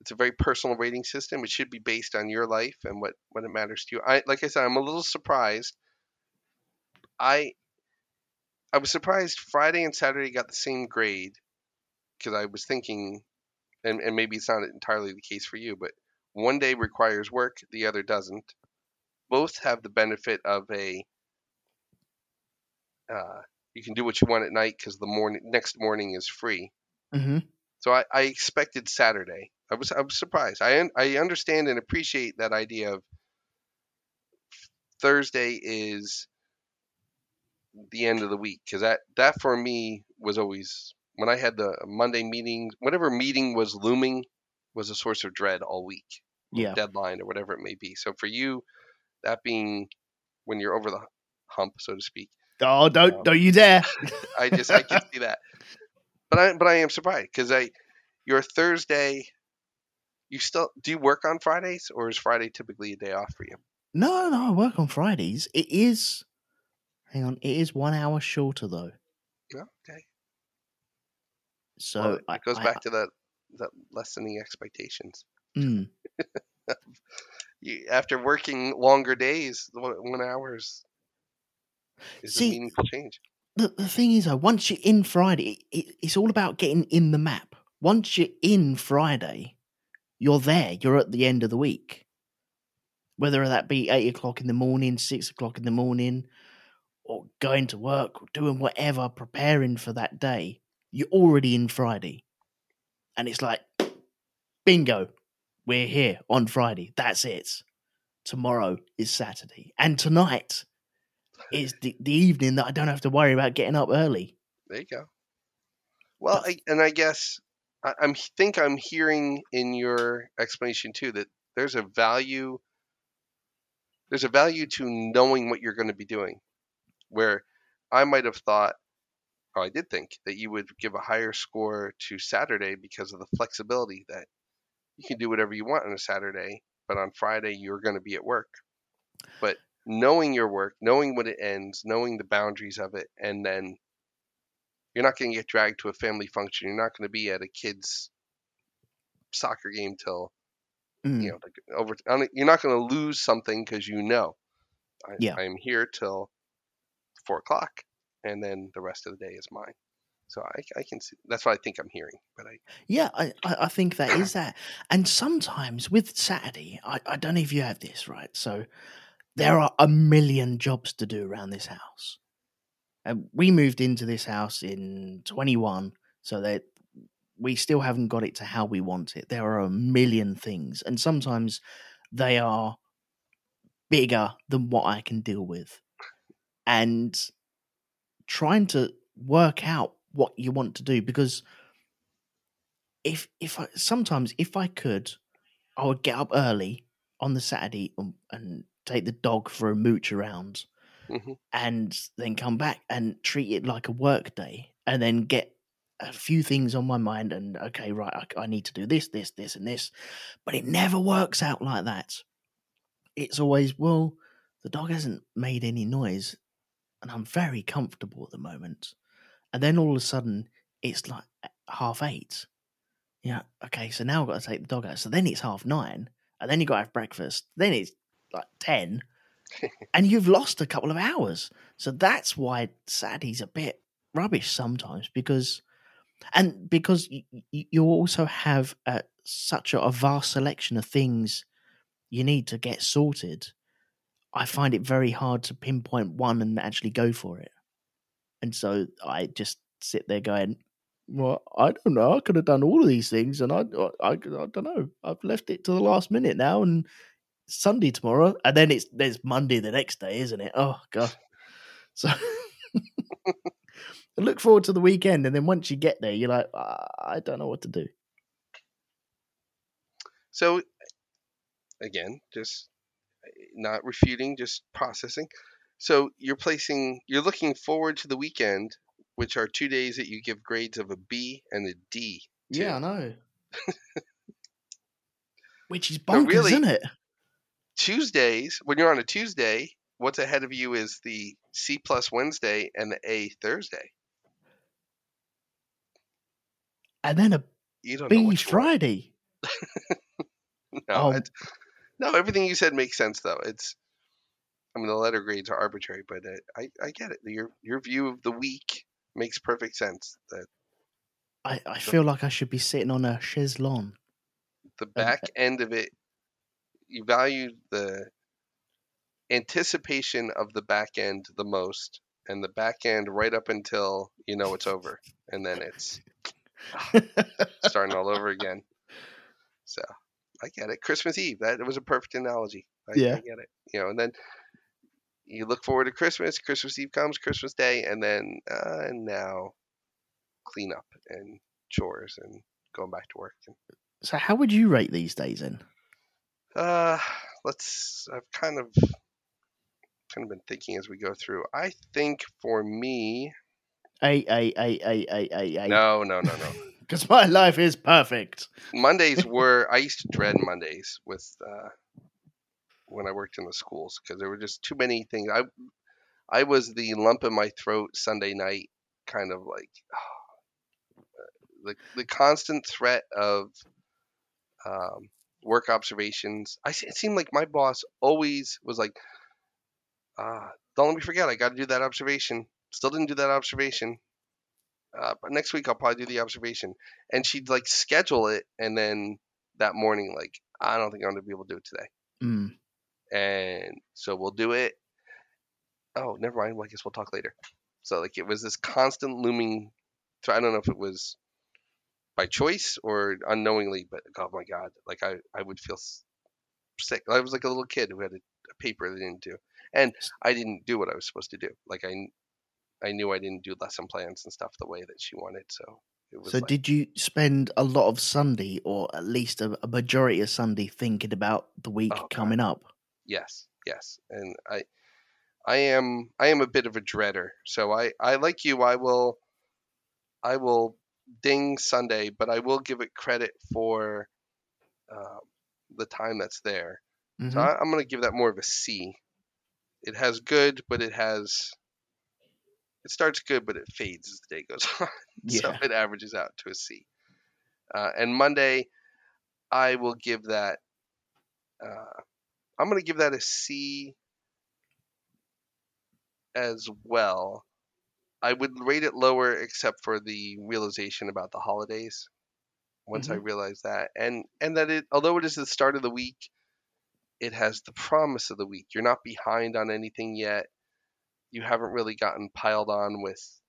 it's a very personal rating system. It should be based on your life and what what it matters to you. I like I said, I'm a little surprised. I I was surprised Friday and Saturday got the same grade because I was thinking, and, and maybe it's not entirely the case for you, but one day requires work, the other doesn't. Both have the benefit of a uh, you can do what you want at night because the morning next morning is free. hmm So I, I expected Saturday. I was I was surprised. I I understand and appreciate that idea of Thursday is the end of the week because that that for me was always when I had the Monday meetings, whatever meeting was looming was a source of dread all week, Yeah. deadline or whatever it may be. So for you, that being when you're over the hump, so to speak, Oh, don't Um, don't you dare! I just I can see that. But I but I am surprised because I your Thursday. You still do you work on Fridays or is Friday typically a day off for you? No, no, I work on Fridays. It is. Hang on, it is one hour shorter though. Okay. So Well, I- it goes I- back to that that lessening expectations. Mm, You, after working longer days, one, one hour is, is See, a meaningful change. the, the thing is, though, once you're in Friday, it, it's all about getting in the map. Once you're in Friday, you're there. You're at the end of the week. Whether that be eight o'clock in the morning, six o'clock in the morning, or going to work, or doing whatever, preparing for that day, you're already in Friday. And it's like, bingo, we're here on Friday. That's it. Tomorrow is Saturday. And tonight is the, the evening that I don't have to worry about getting up early. There you go. Well, I, and I guess I, I'm think I'm hearing in your explanation too that there's a value. There's a value to knowing what you're going to be doing, where I might have thought, or I did think that you would give a higher score to Saturday because of the flexibility that you can do whatever you want on a Saturday, but on Friday you're going to be at work. But knowing your work, knowing when it ends, knowing the boundaries of it, and then you're not going to get dragged to a family function. You're not going to be at a kid's soccer game till Mm. you know like over. You're not going to lose something because you know. I, Yeah. I am here till four o'clock, and then the rest of the day is mine. So I, I can see. That's what I think I'm hearing. But I Yeah, I, I I think that is that. And sometimes with Saturday, I, I don't know if you have this, right? So there are a million jobs to do around this house. And we moved into this house in 21, so that we still haven't got it to how we want it. There are a million things, and sometimes they are bigger than what I can deal with. And trying to work out what you want to do because if if I sometimes if I could, I would get up early on the Saturday um, and, and take the dog for a mooch around, Mhm. and then come back and treat it like a work day, and then get a few things on my mind and okay, right, I, I need to do this, this, this, and this, but it never works out like that. It's always well, the dog hasn't made any noise, and I'm very comfortable at the moment, and then all of a sudden it's like half eight. Yeah, okay, so now I've got to take the dog out. So then it's half nine, and then you've got to have breakfast. Then it's like 10, and you've lost a couple of hours. So that's why Saturday's a bit rubbish sometimes because, and because you, you also have uh, such a, a vast selection of things you need to get sorted. I find it very hard to pinpoint one and actually go for it. And so I just sit there going, well, I don't know. I could have done all of these things, and I, I, I, don't know. I've left it to the last minute now, and Sunday tomorrow, and then it's there's Monday the next day, isn't it? Oh god. So look forward to the weekend, and then once you get there, you're like, "Ah, I don't know what to do. So, again, just eh, not refuting, just processing. So you're placing, you're looking forward to the weekend, which are two days that you give grades of a B and a D. Yeah, I know. Which is bonkers, really- isn't it? Tuesdays, when you're on a Tuesday, what's ahead of you is the C plus Wednesday and the A Thursday. And then a You don't know B. Friday. No, Oh. it's- no, everything you said makes sense though. It's, I mean, the letter grades are arbitrary, but uh, I, I get it. Your your view of the week makes perfect sense. That I, I feel like I should be sitting on a chaise longue. the back end of it, you value the anticipation of the back end the most, and the back end right up until you know it's over, and then it's starting all over again. So I get it. Christmas Eve, that was a perfect analogy. I, Yeah. I get it. You know, and then you look forward to Christmas. Christmas Eve comes, Christmas Day, and then uh, and now clean up and chores and going back to work. And, so how would you rate these days then? Uh, let's. I've kind of kind of been thinking as we go through. I think for me, I I A A A A A. no, no, no, no. Because my life is perfect. Mondays were I used to dread Mondays with uh, when I worked in the schools because there were just too many things. I I was the lump in my throat Sunday night kind of like the the constant threat of um, work observations. I it seemed like my boss always was like, uh, "Don't let me forget. I got to do that observation." Still didn't do that observation. Uh, but next week I'll probably do the observation, and she'd like schedule it, and then that morning, like, I don't think I'm gonna be able to do it today, Mm. and so we'll do it. Oh, never mind. Well, I guess we'll talk later. So like it was this constant looming. So I don't know if it was by choice or unknowingly, but oh my god, like I I would feel sick. I was like a little kid who had a, a paper they didn't do, and I didn't do what I was supposed to do. Like I I knew I didn't do lesson plans and stuff the way that she wanted, so it was So like, did you spend a lot of Sunday, or at least a, a majority of Sunday, thinking about the week Oh, God. coming up? Yes, yes, and I, I am, I am a bit of a dreader. So I, I like you. I will, I will ding Sunday, but I will give it credit for uh, the time that's there. Mhm. So I, I'm going to give that more of a C. It has good, but it has, it starts good, but it fades as the day goes on. Yeah. so it averages out to a C. Uh, and Monday, I will give that. Uh, I'm going to give that a C as well. I would rate it lower except for the realization about the holidays. Once I realized that, and and that it, although it is the start of the week, it has the promise of the week. You're not behind on anything yet. You haven't really gotten piled on with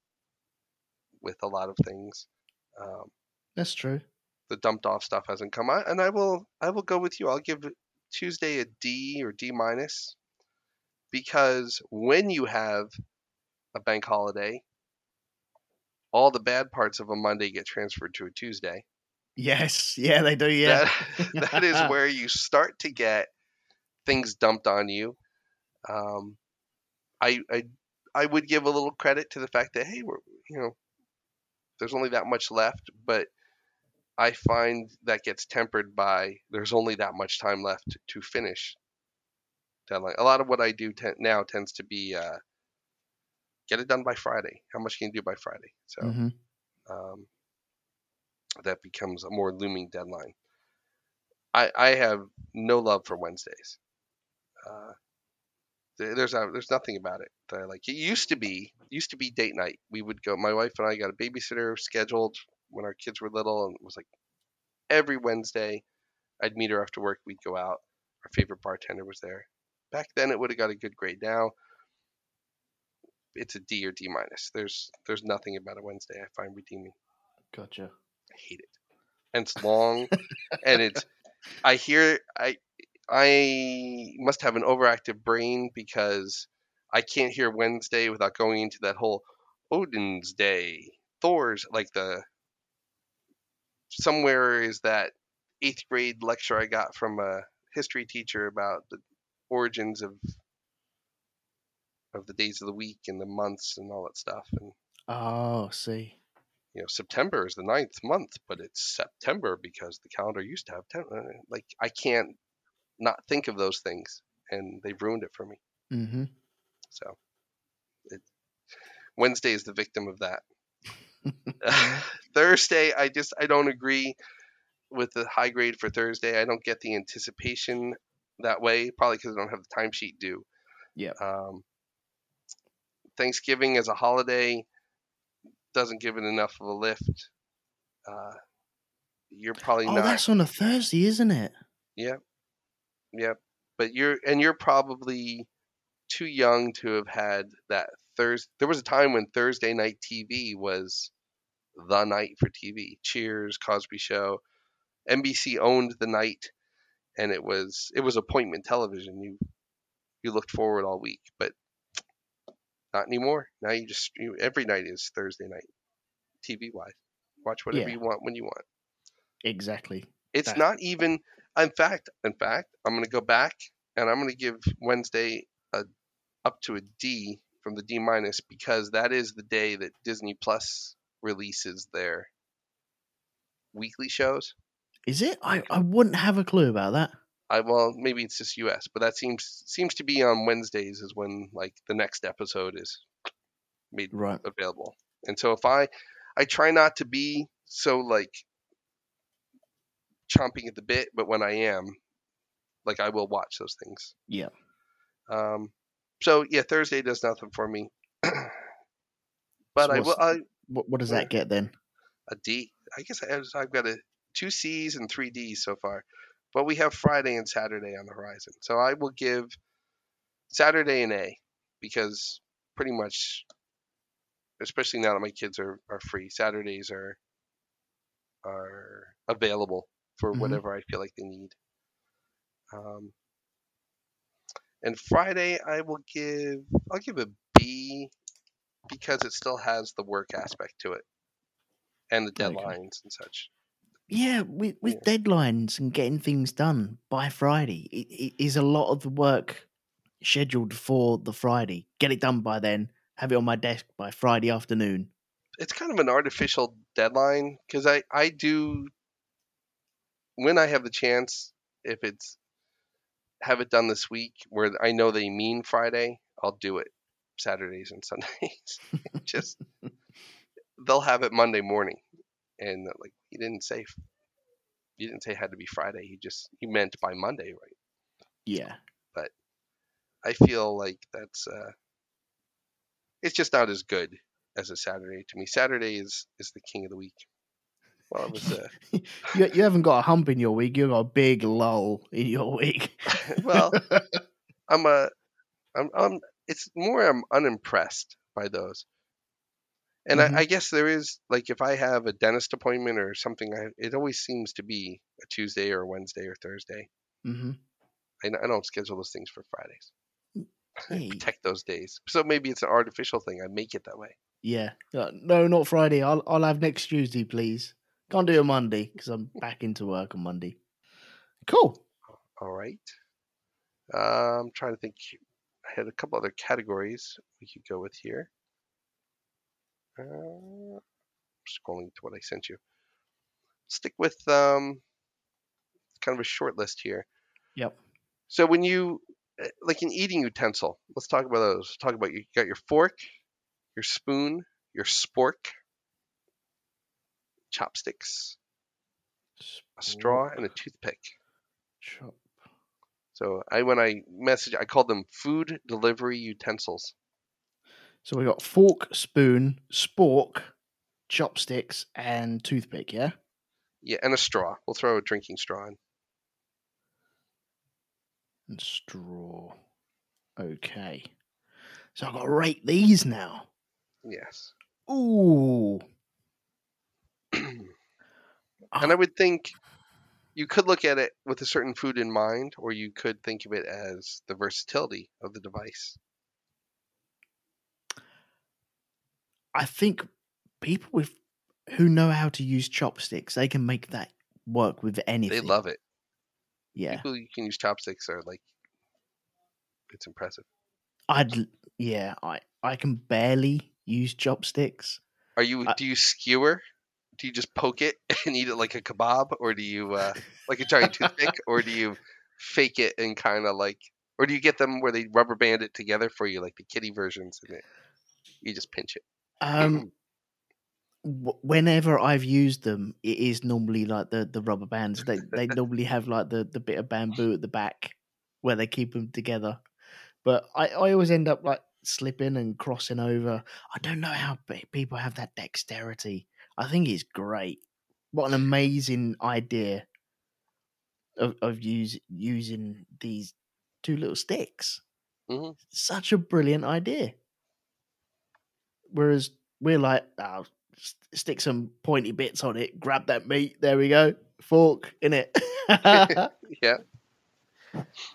with a lot of things. Um, That's true. the dumped off stuff hasn't come out, and I will I will go with you. I'll give Tuesday a D or D minus because when you have a bank holiday, all the bad parts of a Monday get transferred to a Tuesday. Yes. Yeah, they do. Yeah. That, that is where you start to get things dumped on you. Um, I, I I would give a little credit to the fact that hey, we're you know, there's only that much left, but I find that gets tempered by there's only that much time left to finish deadline. A lot of what I do ten, now tends to be uh, get it done by Friday. How much can you do by Friday? So Mhm. um, that becomes a more looming deadline. I, I have no love for Wednesdays. Uh, there's a, there's nothing about it that I like. It used to be used to be date night. We would go. My wife and I got a babysitter scheduled when our kids were little, and it was like every Wednesday. I'd meet her after work. We'd go out. Our favorite bartender was there. Back then, it would have got a good grade. Now, it's a D or D minus. There's there's nothing about a Wednesday I find redeeming. Gotcha. I hate it. And it's long and it's I hear I I must have an overactive brain because I can't hear Wednesday without going into that whole Odin's Day, Thor's like the somewhere is that eighth grade lecture I got from a history teacher about the origins of of the days of the week and the months and all that stuff and Oh, see. you know, September is the ninth month, but it's September because the calendar used to have ten. uh, Like I can't, not think of those things, and they've ruined it for me. Mm-hmm. So it, Wednesday is the victim of that. Thursday, I just I don't agree with the high grade for Thursday. I don't get the anticipation that way, probably because I don't have the timesheet due. Yeah. Um, Thanksgiving as a holiday doesn't give it enough of a lift. Uh, you're probably Oh, not. that's on a Thursday, isn't it? Yep. Yep. But you're and you're probably too young to have had that Thursday. There was a time when Thursday night TV was the night for TV. Cheers, Cosby Show, NBC owned the night, and it was it was appointment television. You you looked forward all week, but not anymore. Now you just you, every night is Thursday night, TV wise. Watch whatever Yeah. you want when you want. Exactly. It's That- not even. In fact, in fact, I'm going to go back and I'm going to give Wednesday a up to a D from the D minus because that is the day that Disney Plus releases their weekly shows. Is it? I, I wouldn't have a clue about that. I well, maybe it's just US, but that seems seems to be on Wednesdays is when like the next episode is made Right. available. And so if I I try not to be so like chomping at the bit, but when I am, like I will watch those things. Yeah. Um so yeah, Thursday does nothing for me. but So I will I What, what does that get then? a D. I guess I I've got a two C's and three D's so far. But we have Friday and Saturday on the horizon. So I will give Saturday an A because pretty much especially now that my kids are, are free, Saturdays are are available for Mhm. whatever I feel like they need. Um, and Friday I will give I'll give a B because it still has the work aspect to it and the Okay. deadlines and such. Yeah, with, with deadlines and getting things done by Friday, it, it is a lot of the work scheduled for the Friday. Get it done by then. Have it on my desk by Friday afternoon. It's kind of an artificial deadline because I I do when I have the chance if it's have it done this week where I know they mean Friday, I'll do it Saturdays and Sundays. Just they'll have it Monday morning, and like he didn't say he didn't say it had to be Friday. He just he meant by Monday, right? Yeah. But I feel like that's uh, it's just not as good as a Saturday to me. Saturday is is the king of the week. Well, it was uh, You, you haven't got a hump in your week. You've got a big lull in your week. well, I'm a I'm, I'm it's more I'm unimpressed by those. And Mhm. I, I guess there is like if I have a dentist appointment or something, I, it always seems to be a Tuesday or a Wednesday or Thursday. hmm I, I don't schedule those things for Fridays. Hey. Protect those days. So maybe it's an artificial thing. I make it that way. Yeah. Uh, No, not Friday. I'll I'll have next Tuesday, please. Can't do a Monday because I'm back into work on Monday. Cool. All right. Uh, I'm trying to think. I had a couple other categories we could go with here. Uh, scrolling to what I sent you. Stick with um, kind of a short list here. Yep. So when you uh, like an eating utensil, let's talk about those. Talk about you got your fork, your spoon, your spork, chopsticks, a straw, and a toothpick. Chop. So I when I message, I called them food delivery utensils. So we got fork, spoon, spork, chopsticks, and toothpick. Yeah. Yeah, and a straw. We'll throw a drinking straw in. And straw. Okay. So I've got to rate these now. Yes. Ooh. And I would think you could look at it with a certain food in mind, or you could think of it as the versatility of the device. I think people with who know how to use chopsticks, they can make that work with anything. They love it. Yeah. People who can use chopsticks are like, it's impressive. I'd yeah, I I can barely use chopsticks. Are you? I- do you skewer? Do you just poke it and eat it like a kebab, or do you uh, like a giant toothpick, or do you fake it and kind of like, or do you get them where they rubber band it together for you, like the kitty versions, and it, you just pinch it? Um, w- whenever I've used them, it is normally like the the rubber bands. They they normally have like the the bit of bamboo at the back where they keep them together. But I I always end up like slipping and crossing over. I don't know how people have that dexterity. I think it's great. What an amazing idea of of use, using these two little sticks. hmm Such a brilliant idea. Whereas we're like, oh, stick some pointy bits on it, grab that meat, there we go, fork in it. Yeah.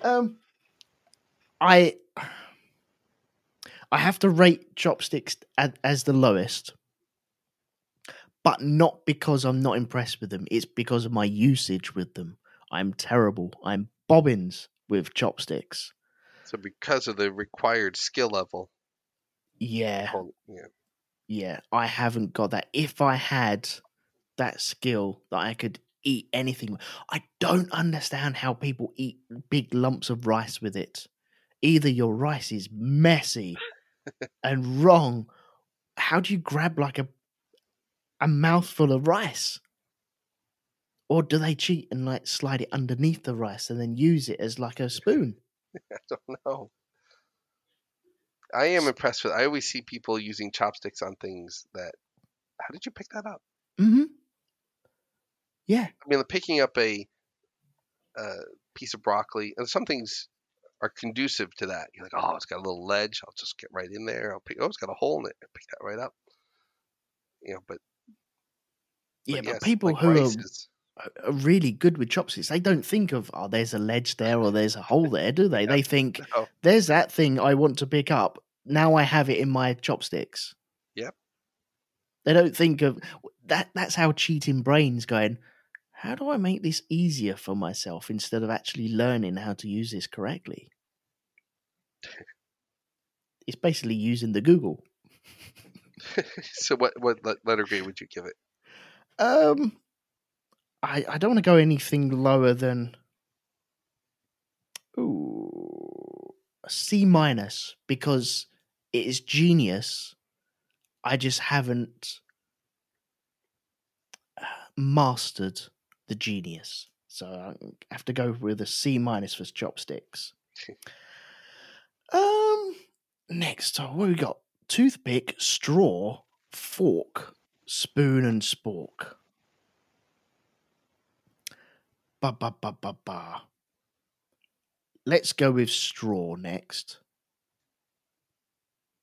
um, I I have to rate chopsticks as, as the lowest, but not because I'm not impressed with them. It's because of my usage with them. I'm terrible. I'm bobbins with chopsticks. So because of the required skill level, Yeah, yeah, yeah. I haven't got that. If I had that skill that I could eat anything, I don't understand how people eat big lumps of rice with it. Either your rice is messy and wrong. How do you grab like a a mouthful of rice? Or do they cheat and like slide it underneath the rice and then use it as like a spoon? I don't know. I am impressed with. I always see people using chopsticks on things that. How did you pick that up? Mm-hmm. Yeah. I mean, picking up a, a piece of broccoli, and some things are conducive to that. You're like, oh, it's got a little ledge. I'll just get right in there. I'll pick. Oh, it's got a hole in it. I pick that right up. You know, but Yeah, but but yes, people like who are are really good with chopsticks. They don't think of oh, there's a ledge there or there's a hole there, do they? Yeah. They think no, there's that thing I want to pick up. Now I have it in my chopsticks. Yep. They don't think of that. That's how cheating brains going. How do I make this easier for myself instead of actually learning how to use this correctly? It's basically using the Google. so what what letter grade would you give it? Um, I I don't want to go anything lower than ooh a C minus because it is genius. I just haven't uh, mastered the genius, so I have to go with a C minus for chopsticks. um, next, oh, what we got? Toothpick, straw, fork, spoon, and spork. Ba ba ba ba ba. Let's go with straw next.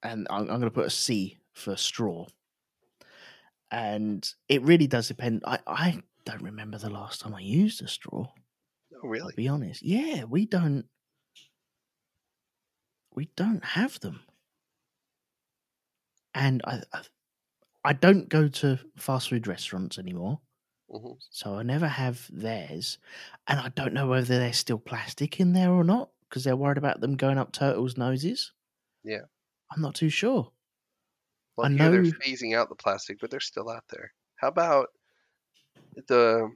And I'm, I'm going to put a C for straw. And it really does depend. I, I don't remember the last time I used a straw. Oh, I'll really? be honest. Yeah, we don't. We don't have them. And I, I, I don't go to fast food restaurants anymore. Hmm So I never have theirs. And I don't know whether there's still plastic in there or not because they're worried about them going up turtles' noses. Yeah. I'm not too sure. Well, I here they're phasing out the plastic, but they're still out there. How about the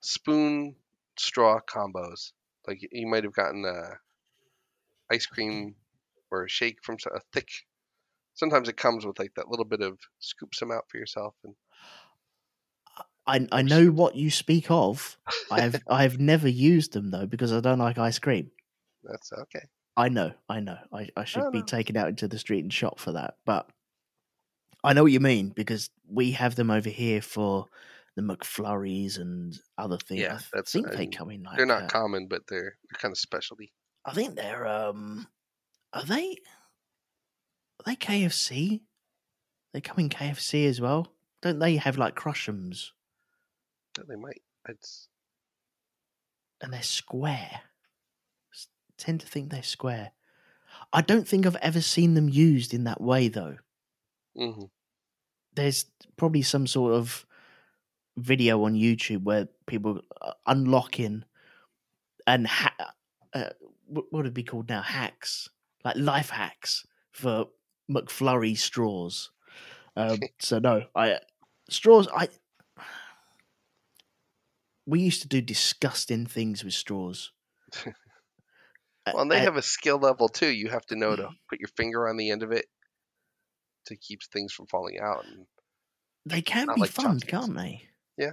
spoon straw combos? Like you might have gotten a ice cream or a shake from a thick. Sometimes it comes with like that little bit of scoop some out for yourself, and I, I know what you speak of. I've I've never used them though because I don't like ice cream. that's okay. I know, I know. I, I should No, be taken out into the street and shot for that. But I know what you mean because we have them over here for the McFlurries and other things. Yeah, I th- that's- they come in like They're not common, but they're they're kind of specialty. I think they're um are they are they KFC? They come in KFC as well. Don't they have like Krushems Yeah, They might. It's and they're square? S- tend to think they're square. I don't think I've ever seen them used in that way though. hmm there's probably some sort of video on YouTube where people unlocking and ha- uh, what would it be called now? Hacks, like life hacks for McFlurry straws. Um, so no, I straws. I we used to do disgusting things with straws. Well, and they Uh, have a skill level too. You have to know to put your finger on the end of it to keep things from falling out. And they can be like fun, can't they? Yeah.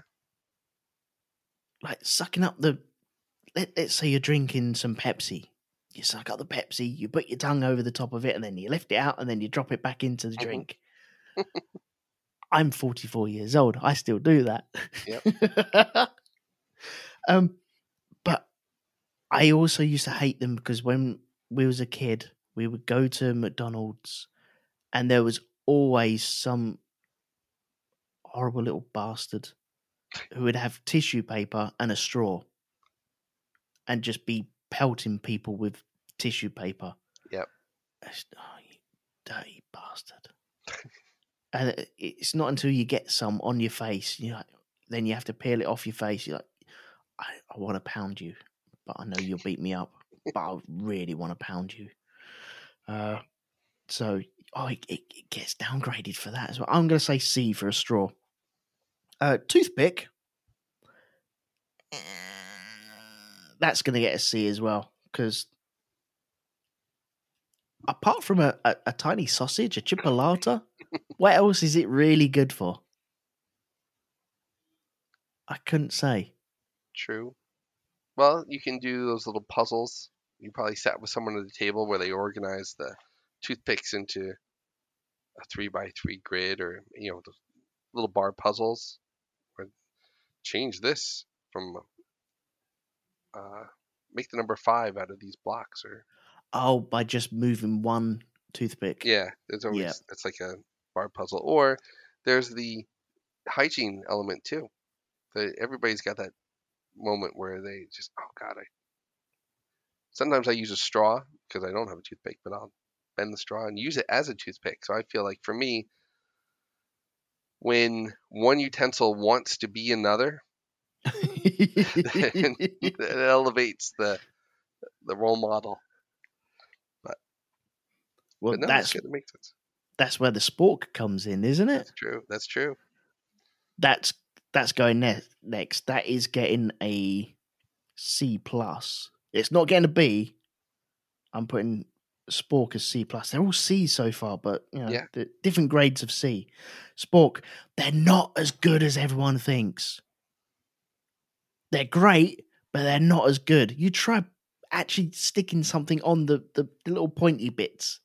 Like sucking up the. Let, let's say you're drinking some Pepsi. You suck up the Pepsi, you put your tongue over the top of it, and then you lift it out, and then you drop it back into the Mhm. drink. I'm 44 years old. I still do that. um, but I also used to hate them because when we was a kid, we would go to McDonald's, and there was always some horrible little bastard who would have tissue paper and a straw, and just be pelting people with tissue paper. Yep. It's- Oh, you dirty bastard. and it's not until you get some on your face, you know, then you have to peel it off your face. You're like, I, I want to pound you, but I know you'll beat me up. But I really want to pound you. Uh, so, oh, it, it, it gets downgraded for that as well. I'm going to say C for a straw. Uh, toothpick. That's going to get a C as well because apart from a, a, a tiny sausage, a chipolata, what else is it really good for? I couldn't say. True. Well, you can do those little puzzles. You probably sat with someone at the table where they organize the toothpicks into a three by three grid or you know the little bar puzzles. Or change this from uh, make the number five out of these blocks or Oh, by just moving one toothpick. yeah. There's always Yeah. it's like a bar puzzle or there's the hygiene element too. The, everybody's got that moment where they just oh god I sometimes I use a straw because I don't have a toothpick but I'll bend the straw and use it as a toothpick. So I feel like for me when one utensil wants to be another it elevates the the role model. Well, but no that's that's makes sense. that's where the spork comes in, isn't it? that's true. That's true. That's that's going ne- next. That is getting a C plus. It's not getting a B. I'm putting Spork as C plus. They're all C so far, but you know, Yeah. the different grades of C. Spork, they're not as good as everyone thinks. They're great, but they're not as good. You try actually sticking something on the, the, the little pointy bits.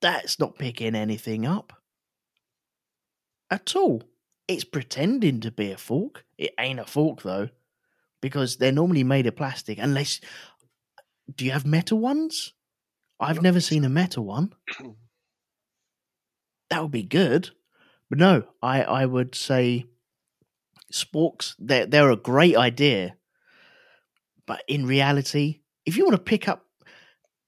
That's not picking anything up at all. It's pretending to be a fork. It ain't a fork though, because they're normally made of plastic. Unless, do you have metal ones? I've never seen a metal one. that would be good, but no, I I would say sporks. They're they're a great idea, but in reality, if you want to pick up.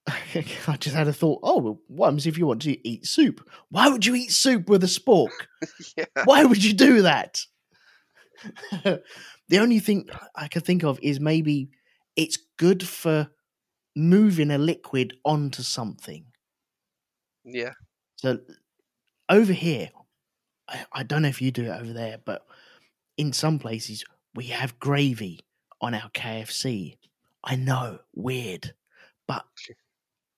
I just had a thought. Oh, well, what happens if you want to eat soup? Why would you eat soup with a spork? yeah Why would you do that? the only thing I can think of is maybe it's good for moving a liquid onto something. yeah So over here, I, I don't know if you do it over there, but in some places we have gravy on our KFC. I know, weird, but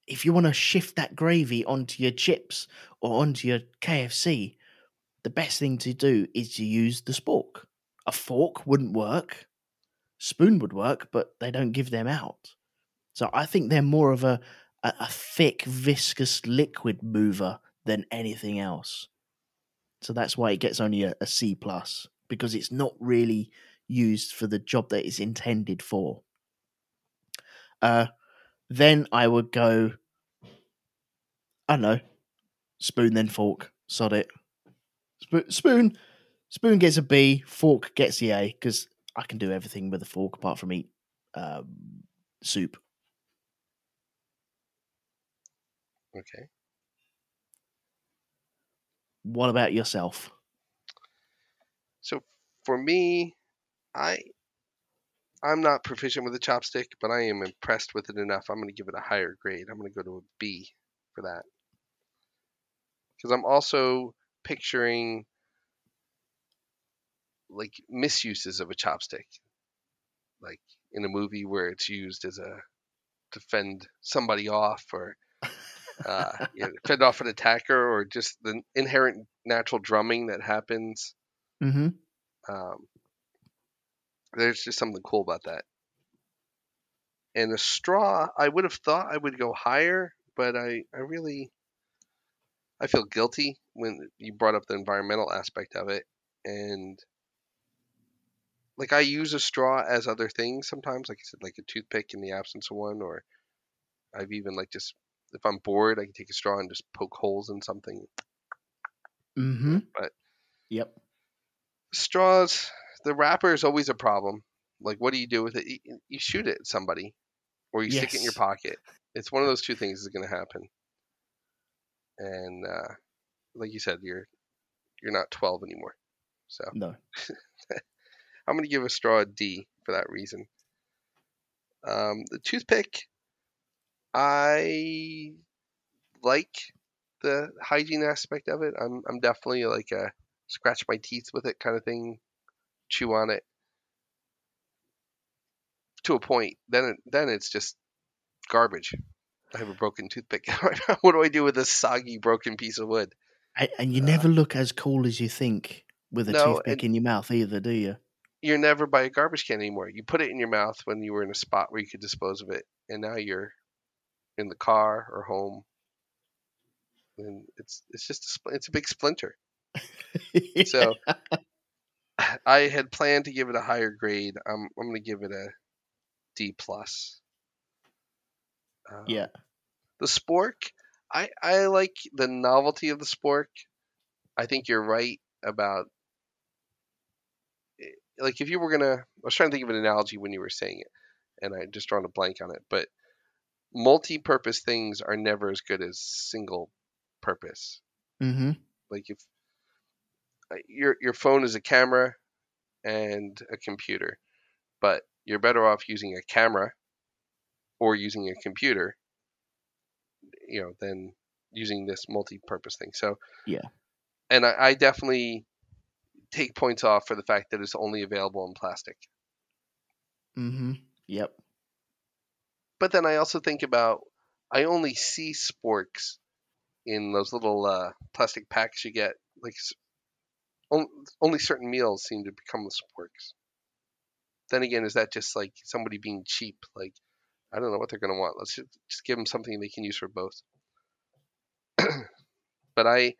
if you want to shift that gravy onto your chips or onto your KFC, the best thing to do is to use the spork. A fork wouldn't work. Spoon would work, but they don't give them out. So I think they're more of a, a, a thick, viscous liquid mover than anything else. So that's why it gets only a, a C plus because it's not really used for the job that it's intended for. Uh, then I would go. I don't know, spoon then fork. Sod it. Sp- spoon, spoon gets a B. Fork gets the A because I can do everything with a fork apart from eat um, soup. okay What about yourself? So for me, I I'm not proficient with a chopstick, but I am impressed with it enough. I'm going to give it a higher grade. I'm going to go to a B for that. Because I'm also picturing like misuses of a chopstick. Like in a movie where it's used as a to fend somebody off or uh, you know, fend off an attacker or just the inherent natural drumming that happens. Mm-hmm. Um, there's just something cool about that. And a straw, I would have thought I would go higher, but I, I really, I feel guilty when you brought up the environmental aspect of it. And like I use a straw as other things sometimes, like I said, like a toothpick in the absence of one, or I've even like just if I'm bored, I can take a straw and just poke holes in something. Mm-hmm. But Yep. straws, the wrapper is always a problem. Like, what do you do with it? You, you shoot it at somebody, or you stick it in your pocket. It's one of those two things is going to happen. And uh, like you said, you're you're not 12 anymore. So No. I'm going to give a straw a D for that reason. Um, the toothpick, I like the hygiene aspect of it. I'm I'm definitely like a scratch my teeth with it kind of thing, chew on it to a point. Then it, then it's just garbage. I have a broken toothpick. what do I do with this soggy broken piece of wood? And, and you Uh, never look as cool as you think with a No, toothpick in your mouth either, do you? You're never by a garbage can anymore. You put it in your mouth when you were in a spot where you could dispose of it, and now you're in the car or home, and it's it's just a, it's a big splinter. So I had planned to give it a higher grade. I'm I'm gonna give it a D plus. Um, yeah. the spork, I I like the novelty of the spork. I think you're right about like if you were gonna. I was trying to think of an analogy when you were saying it, and I just drawn a blank on it. But multi-purpose things are never as good as single purpose. Mm-hmm. Like if your your phone is a camera and a computer, but you're better off using a camera or using a computer, you know, than using this multi-purpose thing. So Yeah. and I, I definitely take points off for the fact that it's only available in plastic. Mm-hmm. Yep. But then I also think about I only see sporks in those little uh, plastic packs you get. Like only certain meals seem to become the sporks. Then again, is that just like somebody being cheap? Like I don't know what they're gonna want. Let's just, just give them something they can use for both. but I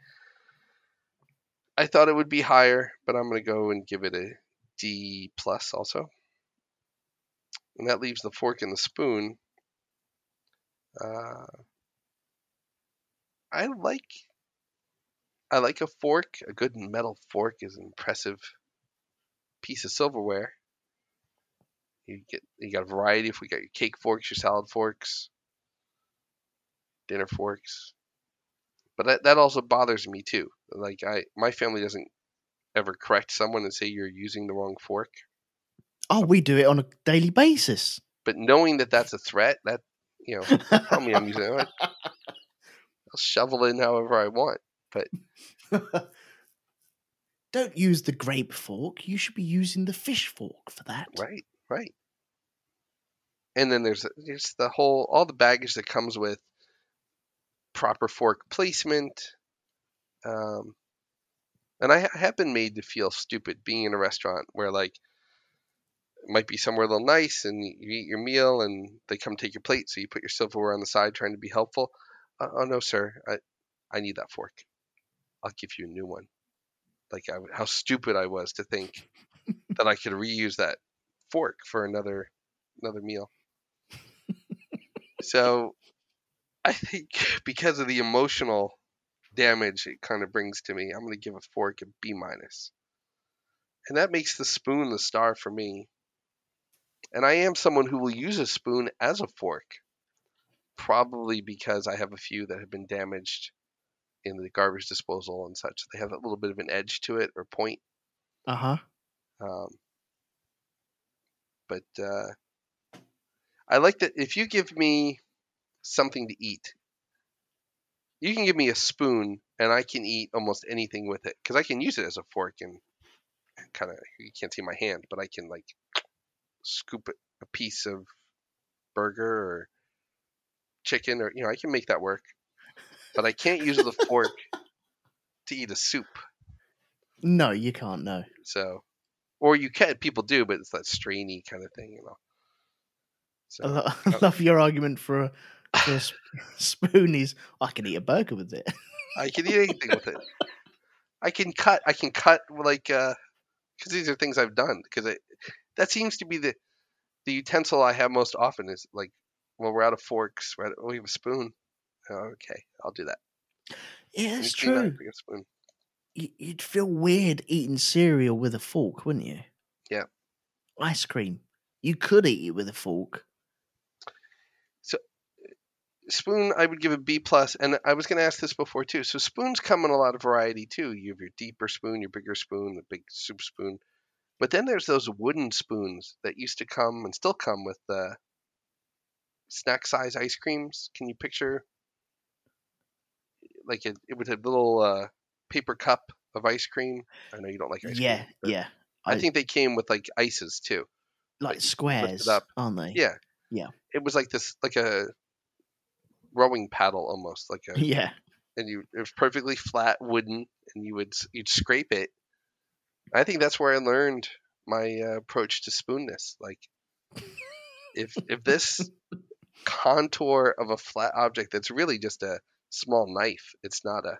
I thought it would be higher, but I'm gonna go and give it a D plus also. And that leaves the fork and the spoon. Uh, I like I like a fork. A good metal fork is an impressive piece of silverware. You get you got a variety. If we got your cake forks, your salad forks, dinner forks, but that that also bothers me too. Like I, my family doesn't ever correct someone and say you're using the wrong fork. Oh, we do it on a daily basis. But knowing that that's a threat, that you know, tell me I'm using it. I'll shovel in however I want. Don't use the grape fork. You should be using the fish fork for that. Right, right. And then there's there's the whole all the baggage that comes with proper fork placement. Um, and I ha- have been made to feel stupid being in a restaurant where like it might be somewhere a little nice and you eat your meal and they come take your plate, so you put your silverware on the side trying to be helpful. Uh, oh no, sir, I I need that fork. I'll give you a new one. Like I, how stupid I was to think that I could reuse that fork for another another meal. so I think because of the emotional damage it kind of brings to me, I'm going to give a fork a B minus. And that makes the spoon the star for me. And I am someone who will use a spoon as a fork, probably because I have a few that have been damaged in the garbage disposal and such. They have a little bit of an edge to it or point. Uh huh. Um, but uh, I like that if you give me something to eat, you can give me a spoon and I can eat almost anything with it because I can use it as a fork and kind of you can't see my hand, but I can like scoop a piece of burger or chicken or you know I can make that work, but I can't use the fork to eat a soup. No, you can't. No. So, or you can. People do, but it's that strainy kind of thing, you know. So I, lo- I love your argument for a, for a sp- spoon. Is I can eat a burger with it. I can eat anything with it. I can cut. I can cut like uh, because these are things I've done. Because that seems to be the the utensil I have most often is like when we're out of forks. We're out of, oh, we have a spoon. Okay, I'll do that. Yeah, that's true. You'd feel weird eating cereal with a fork, wouldn't you? Yeah. Ice cream. You could eat it with a fork. So, spoon, I would give a B plus, and I was going to ask this before too. So spoons come in a lot of variety too. You have your deeper spoon, your bigger spoon, the big soup spoon, but then there's those wooden spoons that used to come and still come with the snack size ice creams. Can you picture? Like it, it would have little uh, paper cup of ice cream. I know you don't like ice yeah, cream. but yeah. I I- think they came with like ices too. Like like, squares, up. aren't they? Yeah. Yeah. It was like this, like a rowing paddle almost, like a Yeah. and you it was perfectly flat wooden and you would you'd scrape it i think that's where i learned my uh, approach to spoonness like if if this contour of a flat object that's really just a small knife. It's not a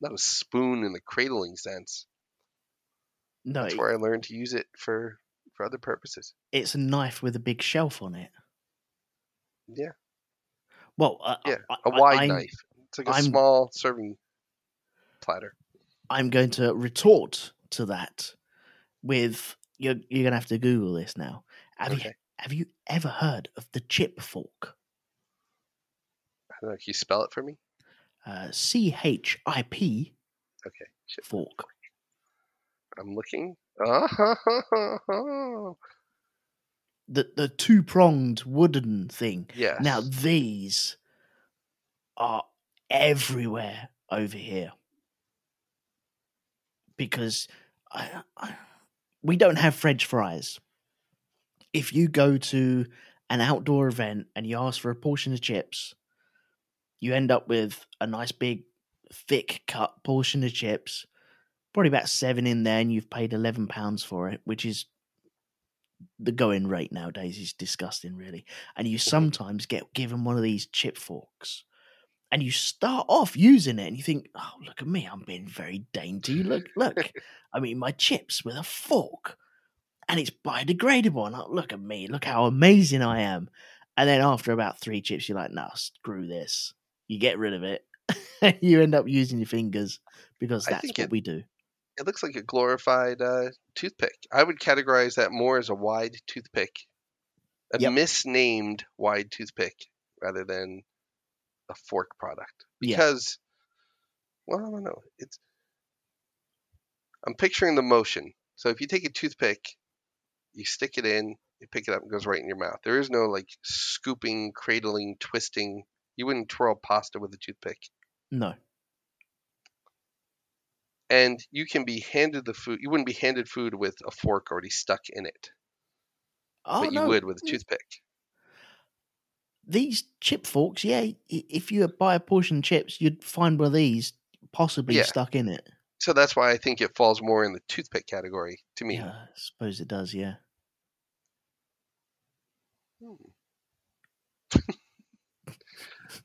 not a spoon in the cradling sense. No, that's where i learned to use it for for other purposes. It's a knife with a big shelf on it. yeah. Well, uh, Yeah, I, a wide I'm, knife. It's like a I'm- small serving platter. I'm going to retort to that with you're you're going to have to Google this now. Have you have you ever heard of the chip fork? I don't know can you spell it for me Uh, C H I P okay Shit. fork. i'm looking oh The the two pronged wooden thing. yes Now these are everywhere over here because I, I, we don't have French fries. If you go to an outdoor event and you ask for a portion of chips, you end up with a nice big, thick cut portion of chips, probably about seven in there, and you've paid eleven pounds for it, which is the going rate nowadays. is disgusting, really. And you mm-hmm. sometimes get given one of these chip forks and you start off using it and you think oh look at me i'm being very dainty. Look look. I'm eating my chips with a fork and it's biodegradable and oh, look at me. Look how amazing i am. And then after about three chips you're like no screw this you get rid of it you end up using your fingers because that's what it- we do it looks like a glorified uh, toothpick. I would categorize that more as a wide toothpick, a Yep. misnamed wide toothpick rather than a fork product. Yeah. Because, well, I don't know. It's I'm picturing the motion. So if you take a toothpick, you stick it in, you pick it up, and it goes right in your mouth. There is no like scooping, cradling, twisting. You wouldn't twirl pasta with a toothpick. no and you can be handed the food. You wouldn't be handed food with a fork already stuck in it, oh but you no would with a toothpick. these chip forks, yeah, if you buy a portion of chips, you'd find one of these possibly Yeah. stuck in it. So that's why I think it falls more in the toothpick category to me. Yeah, I suppose it does, yeah. Hmm.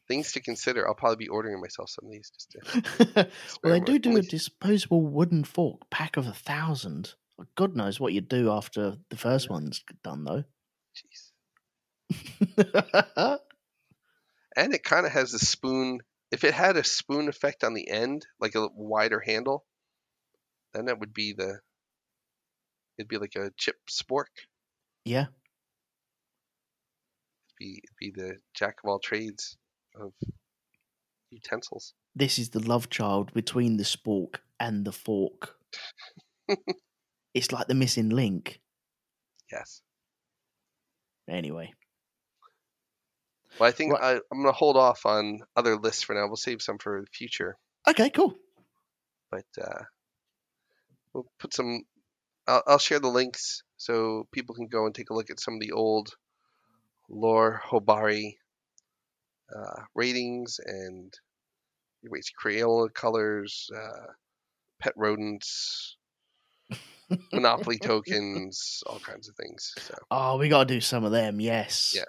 Things to consider. I'll probably be ordering myself some of these just to. well, they do do a disposable wooden fork, pack of a thousand. God knows what you do after the first Yeah. one's done, though. Jeez. And it kind of has a spoon. If it had a spoon effect on the end, like a wider handle, then that would be the. It'd be like a chip spork. yeah, It'd Be it'd be the jack of all trades of utensils. this is the love child between the spork and the fork. it's like the missing link. Yes. Anyway, Well, I think Right. I, I'm going to hold off on other lists for now. We'll save some for the future, okay, cool. but uh, we'll put some I'll, I'll share the links so people can go and take a look at some of the old Lore Hobari uh, ratings and erase Crayola colors, uh, pet rodents, Monopoly tokens, all kinds of things. So Oh, we got to do some of them. Yes. Yes.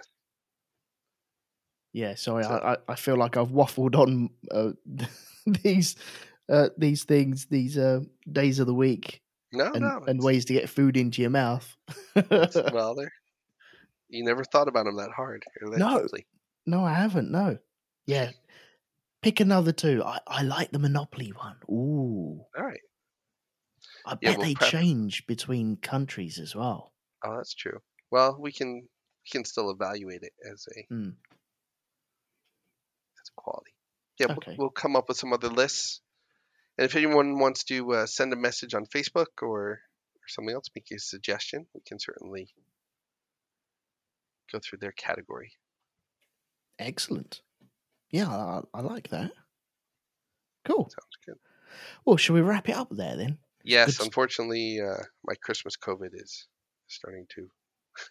Yeah. Sorry, So- I, I feel like I've waffled on uh, these uh, these things these uh, days of the week no, and, no, and ways to get food into your mouth. well. You never thought about them that hard. That No. deeply. No, I haven't. No. Yeah. Pick another two. I, I like the Monopoly one. Ooh. All right. I Yeah, bet we'll they prep- change between countries as well. Oh, that's true. Well, we can we can still evaluate it as a Hmm. as a quality. Yeah, we'll- we'll, come up with some other lists. And if anyone wants to uh, send a message on Facebook or, or something else, make a suggestion, we can certainly go through their category. Excellent. Yeah, I, I like that. Cool. Sounds good. Well, shall we wrap it up there then? Yes, unfortunately, uh, my Christmas COVID is starting to.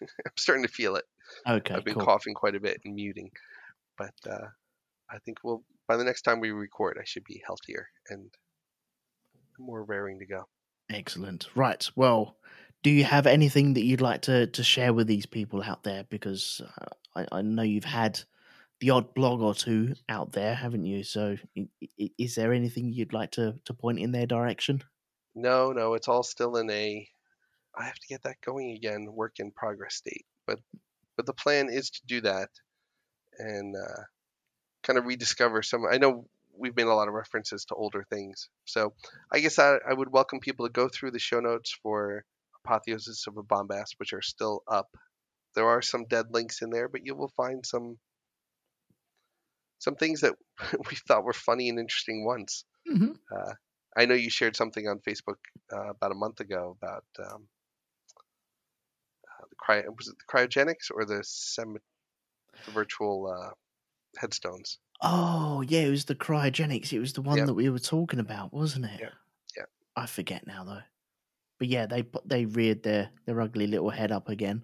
I'm starting to feel it. Okay, I've been cool. coughing quite a bit and muting, but uh, I think we'll by the next time we record, I should be healthier and more raring to go. Excellent. Right. Well, do you have anything that you'd like to, to share with these people out there? Because uh, I, I know you've had the odd blog or two out there, haven't you? So, is there anything you'd like to, to point in their direction? No, no, it's all still in a. I have to get that going again, work in progress state. But but the plan is to do that, and uh, kind of rediscover some. I know we've made a lot of references to older things, so I guess I, I would welcome people to go through the show notes for Apotheosis of a Bombast, which are still up. There are some dead links in there, but you will find some some things that we thought were funny and interesting once. Mm-hmm. Uh, I know you shared something on Facebook uh, about a month ago about um, uh, the cryo was it the cryogenics or the sem- the virtual uh, headstones. Oh, yeah, it was the cryogenics. It was the one Yep. that we were talking about, wasn't it? Yeah. yep. I forget now, though. But yeah, they they reared their, their ugly little head up again.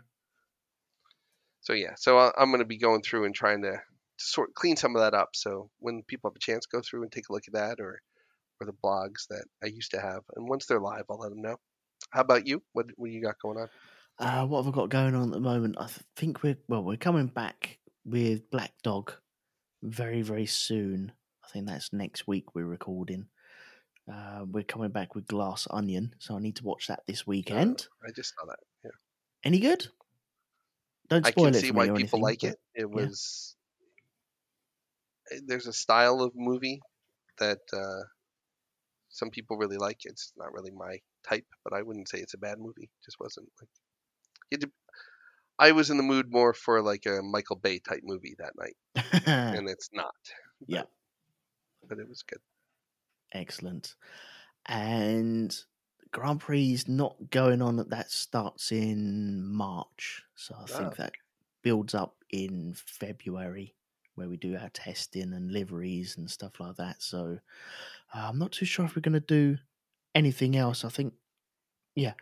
So yeah, so I'm going to be going through and trying to sort clean some of that up. So when people have a chance, go through and take a look at that or or the blogs that I used to have. And once they're live, I'll let them know. How about you? What what you got going on? Uh, what have I got going on at the moment? I think we're well, we're coming back with Black Dog very very soon. I think that's next week. We're recording. Uh, we're coming back with Glass Onion, so I need to watch that this weekend. I just saw that. Yeah. Any good? Don't spoil it. I can it see why people anything, like it. It was there's a style of movie that uh, some people really like. It's not really my type, but I wouldn't say it's a bad movie. It just wasn't like it. I was in the mood more for like a Michael Bay type movie that night, and it's not. Yeah. but it was good. Excellent. And Grand Prix is not going on. That starts in March, so I think Oh, that builds up in February, where we do our testing and liveries and stuff like that. So uh, I'm not too sure if we're going to do anything else. I think, yeah,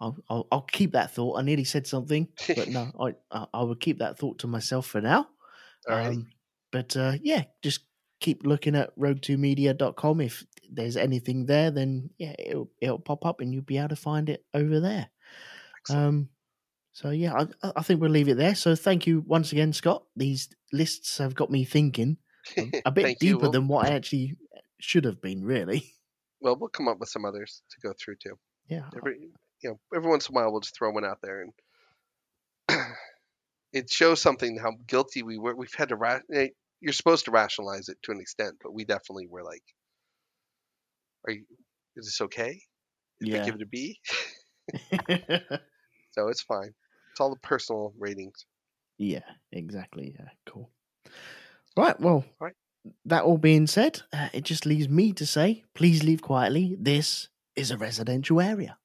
I'll, I'll I'll keep that thought. I nearly said something, but no, I I, I will keep that thought to myself for now. All right. Um, but uh, yeah, just keep looking at rogue2media.com. If there's anything there, then yeah, it'll, it'll pop up and you'll be able to find it over there. Excellent. Um, so yeah, I, I think we'll leave it there. So thank you once again, Scott. These lists have got me thinking a bit Thank you. deeper than what I actually should have been, really. Well, we'll come up with some others to go through too. Yeah. every you know every once in a while we'll just throw one out there and it shows something how guilty we were we've had to ra- eh, you're supposed to rationalize it to an extent but we definitely were like are you is this okay if I Yeah. give it a b so it's fine it's all the personal ratings Yeah, exactly. Yeah, cool. Right, well, Right. that all being said, uh, it just leaves me to say please leave quietly. This is a residential area.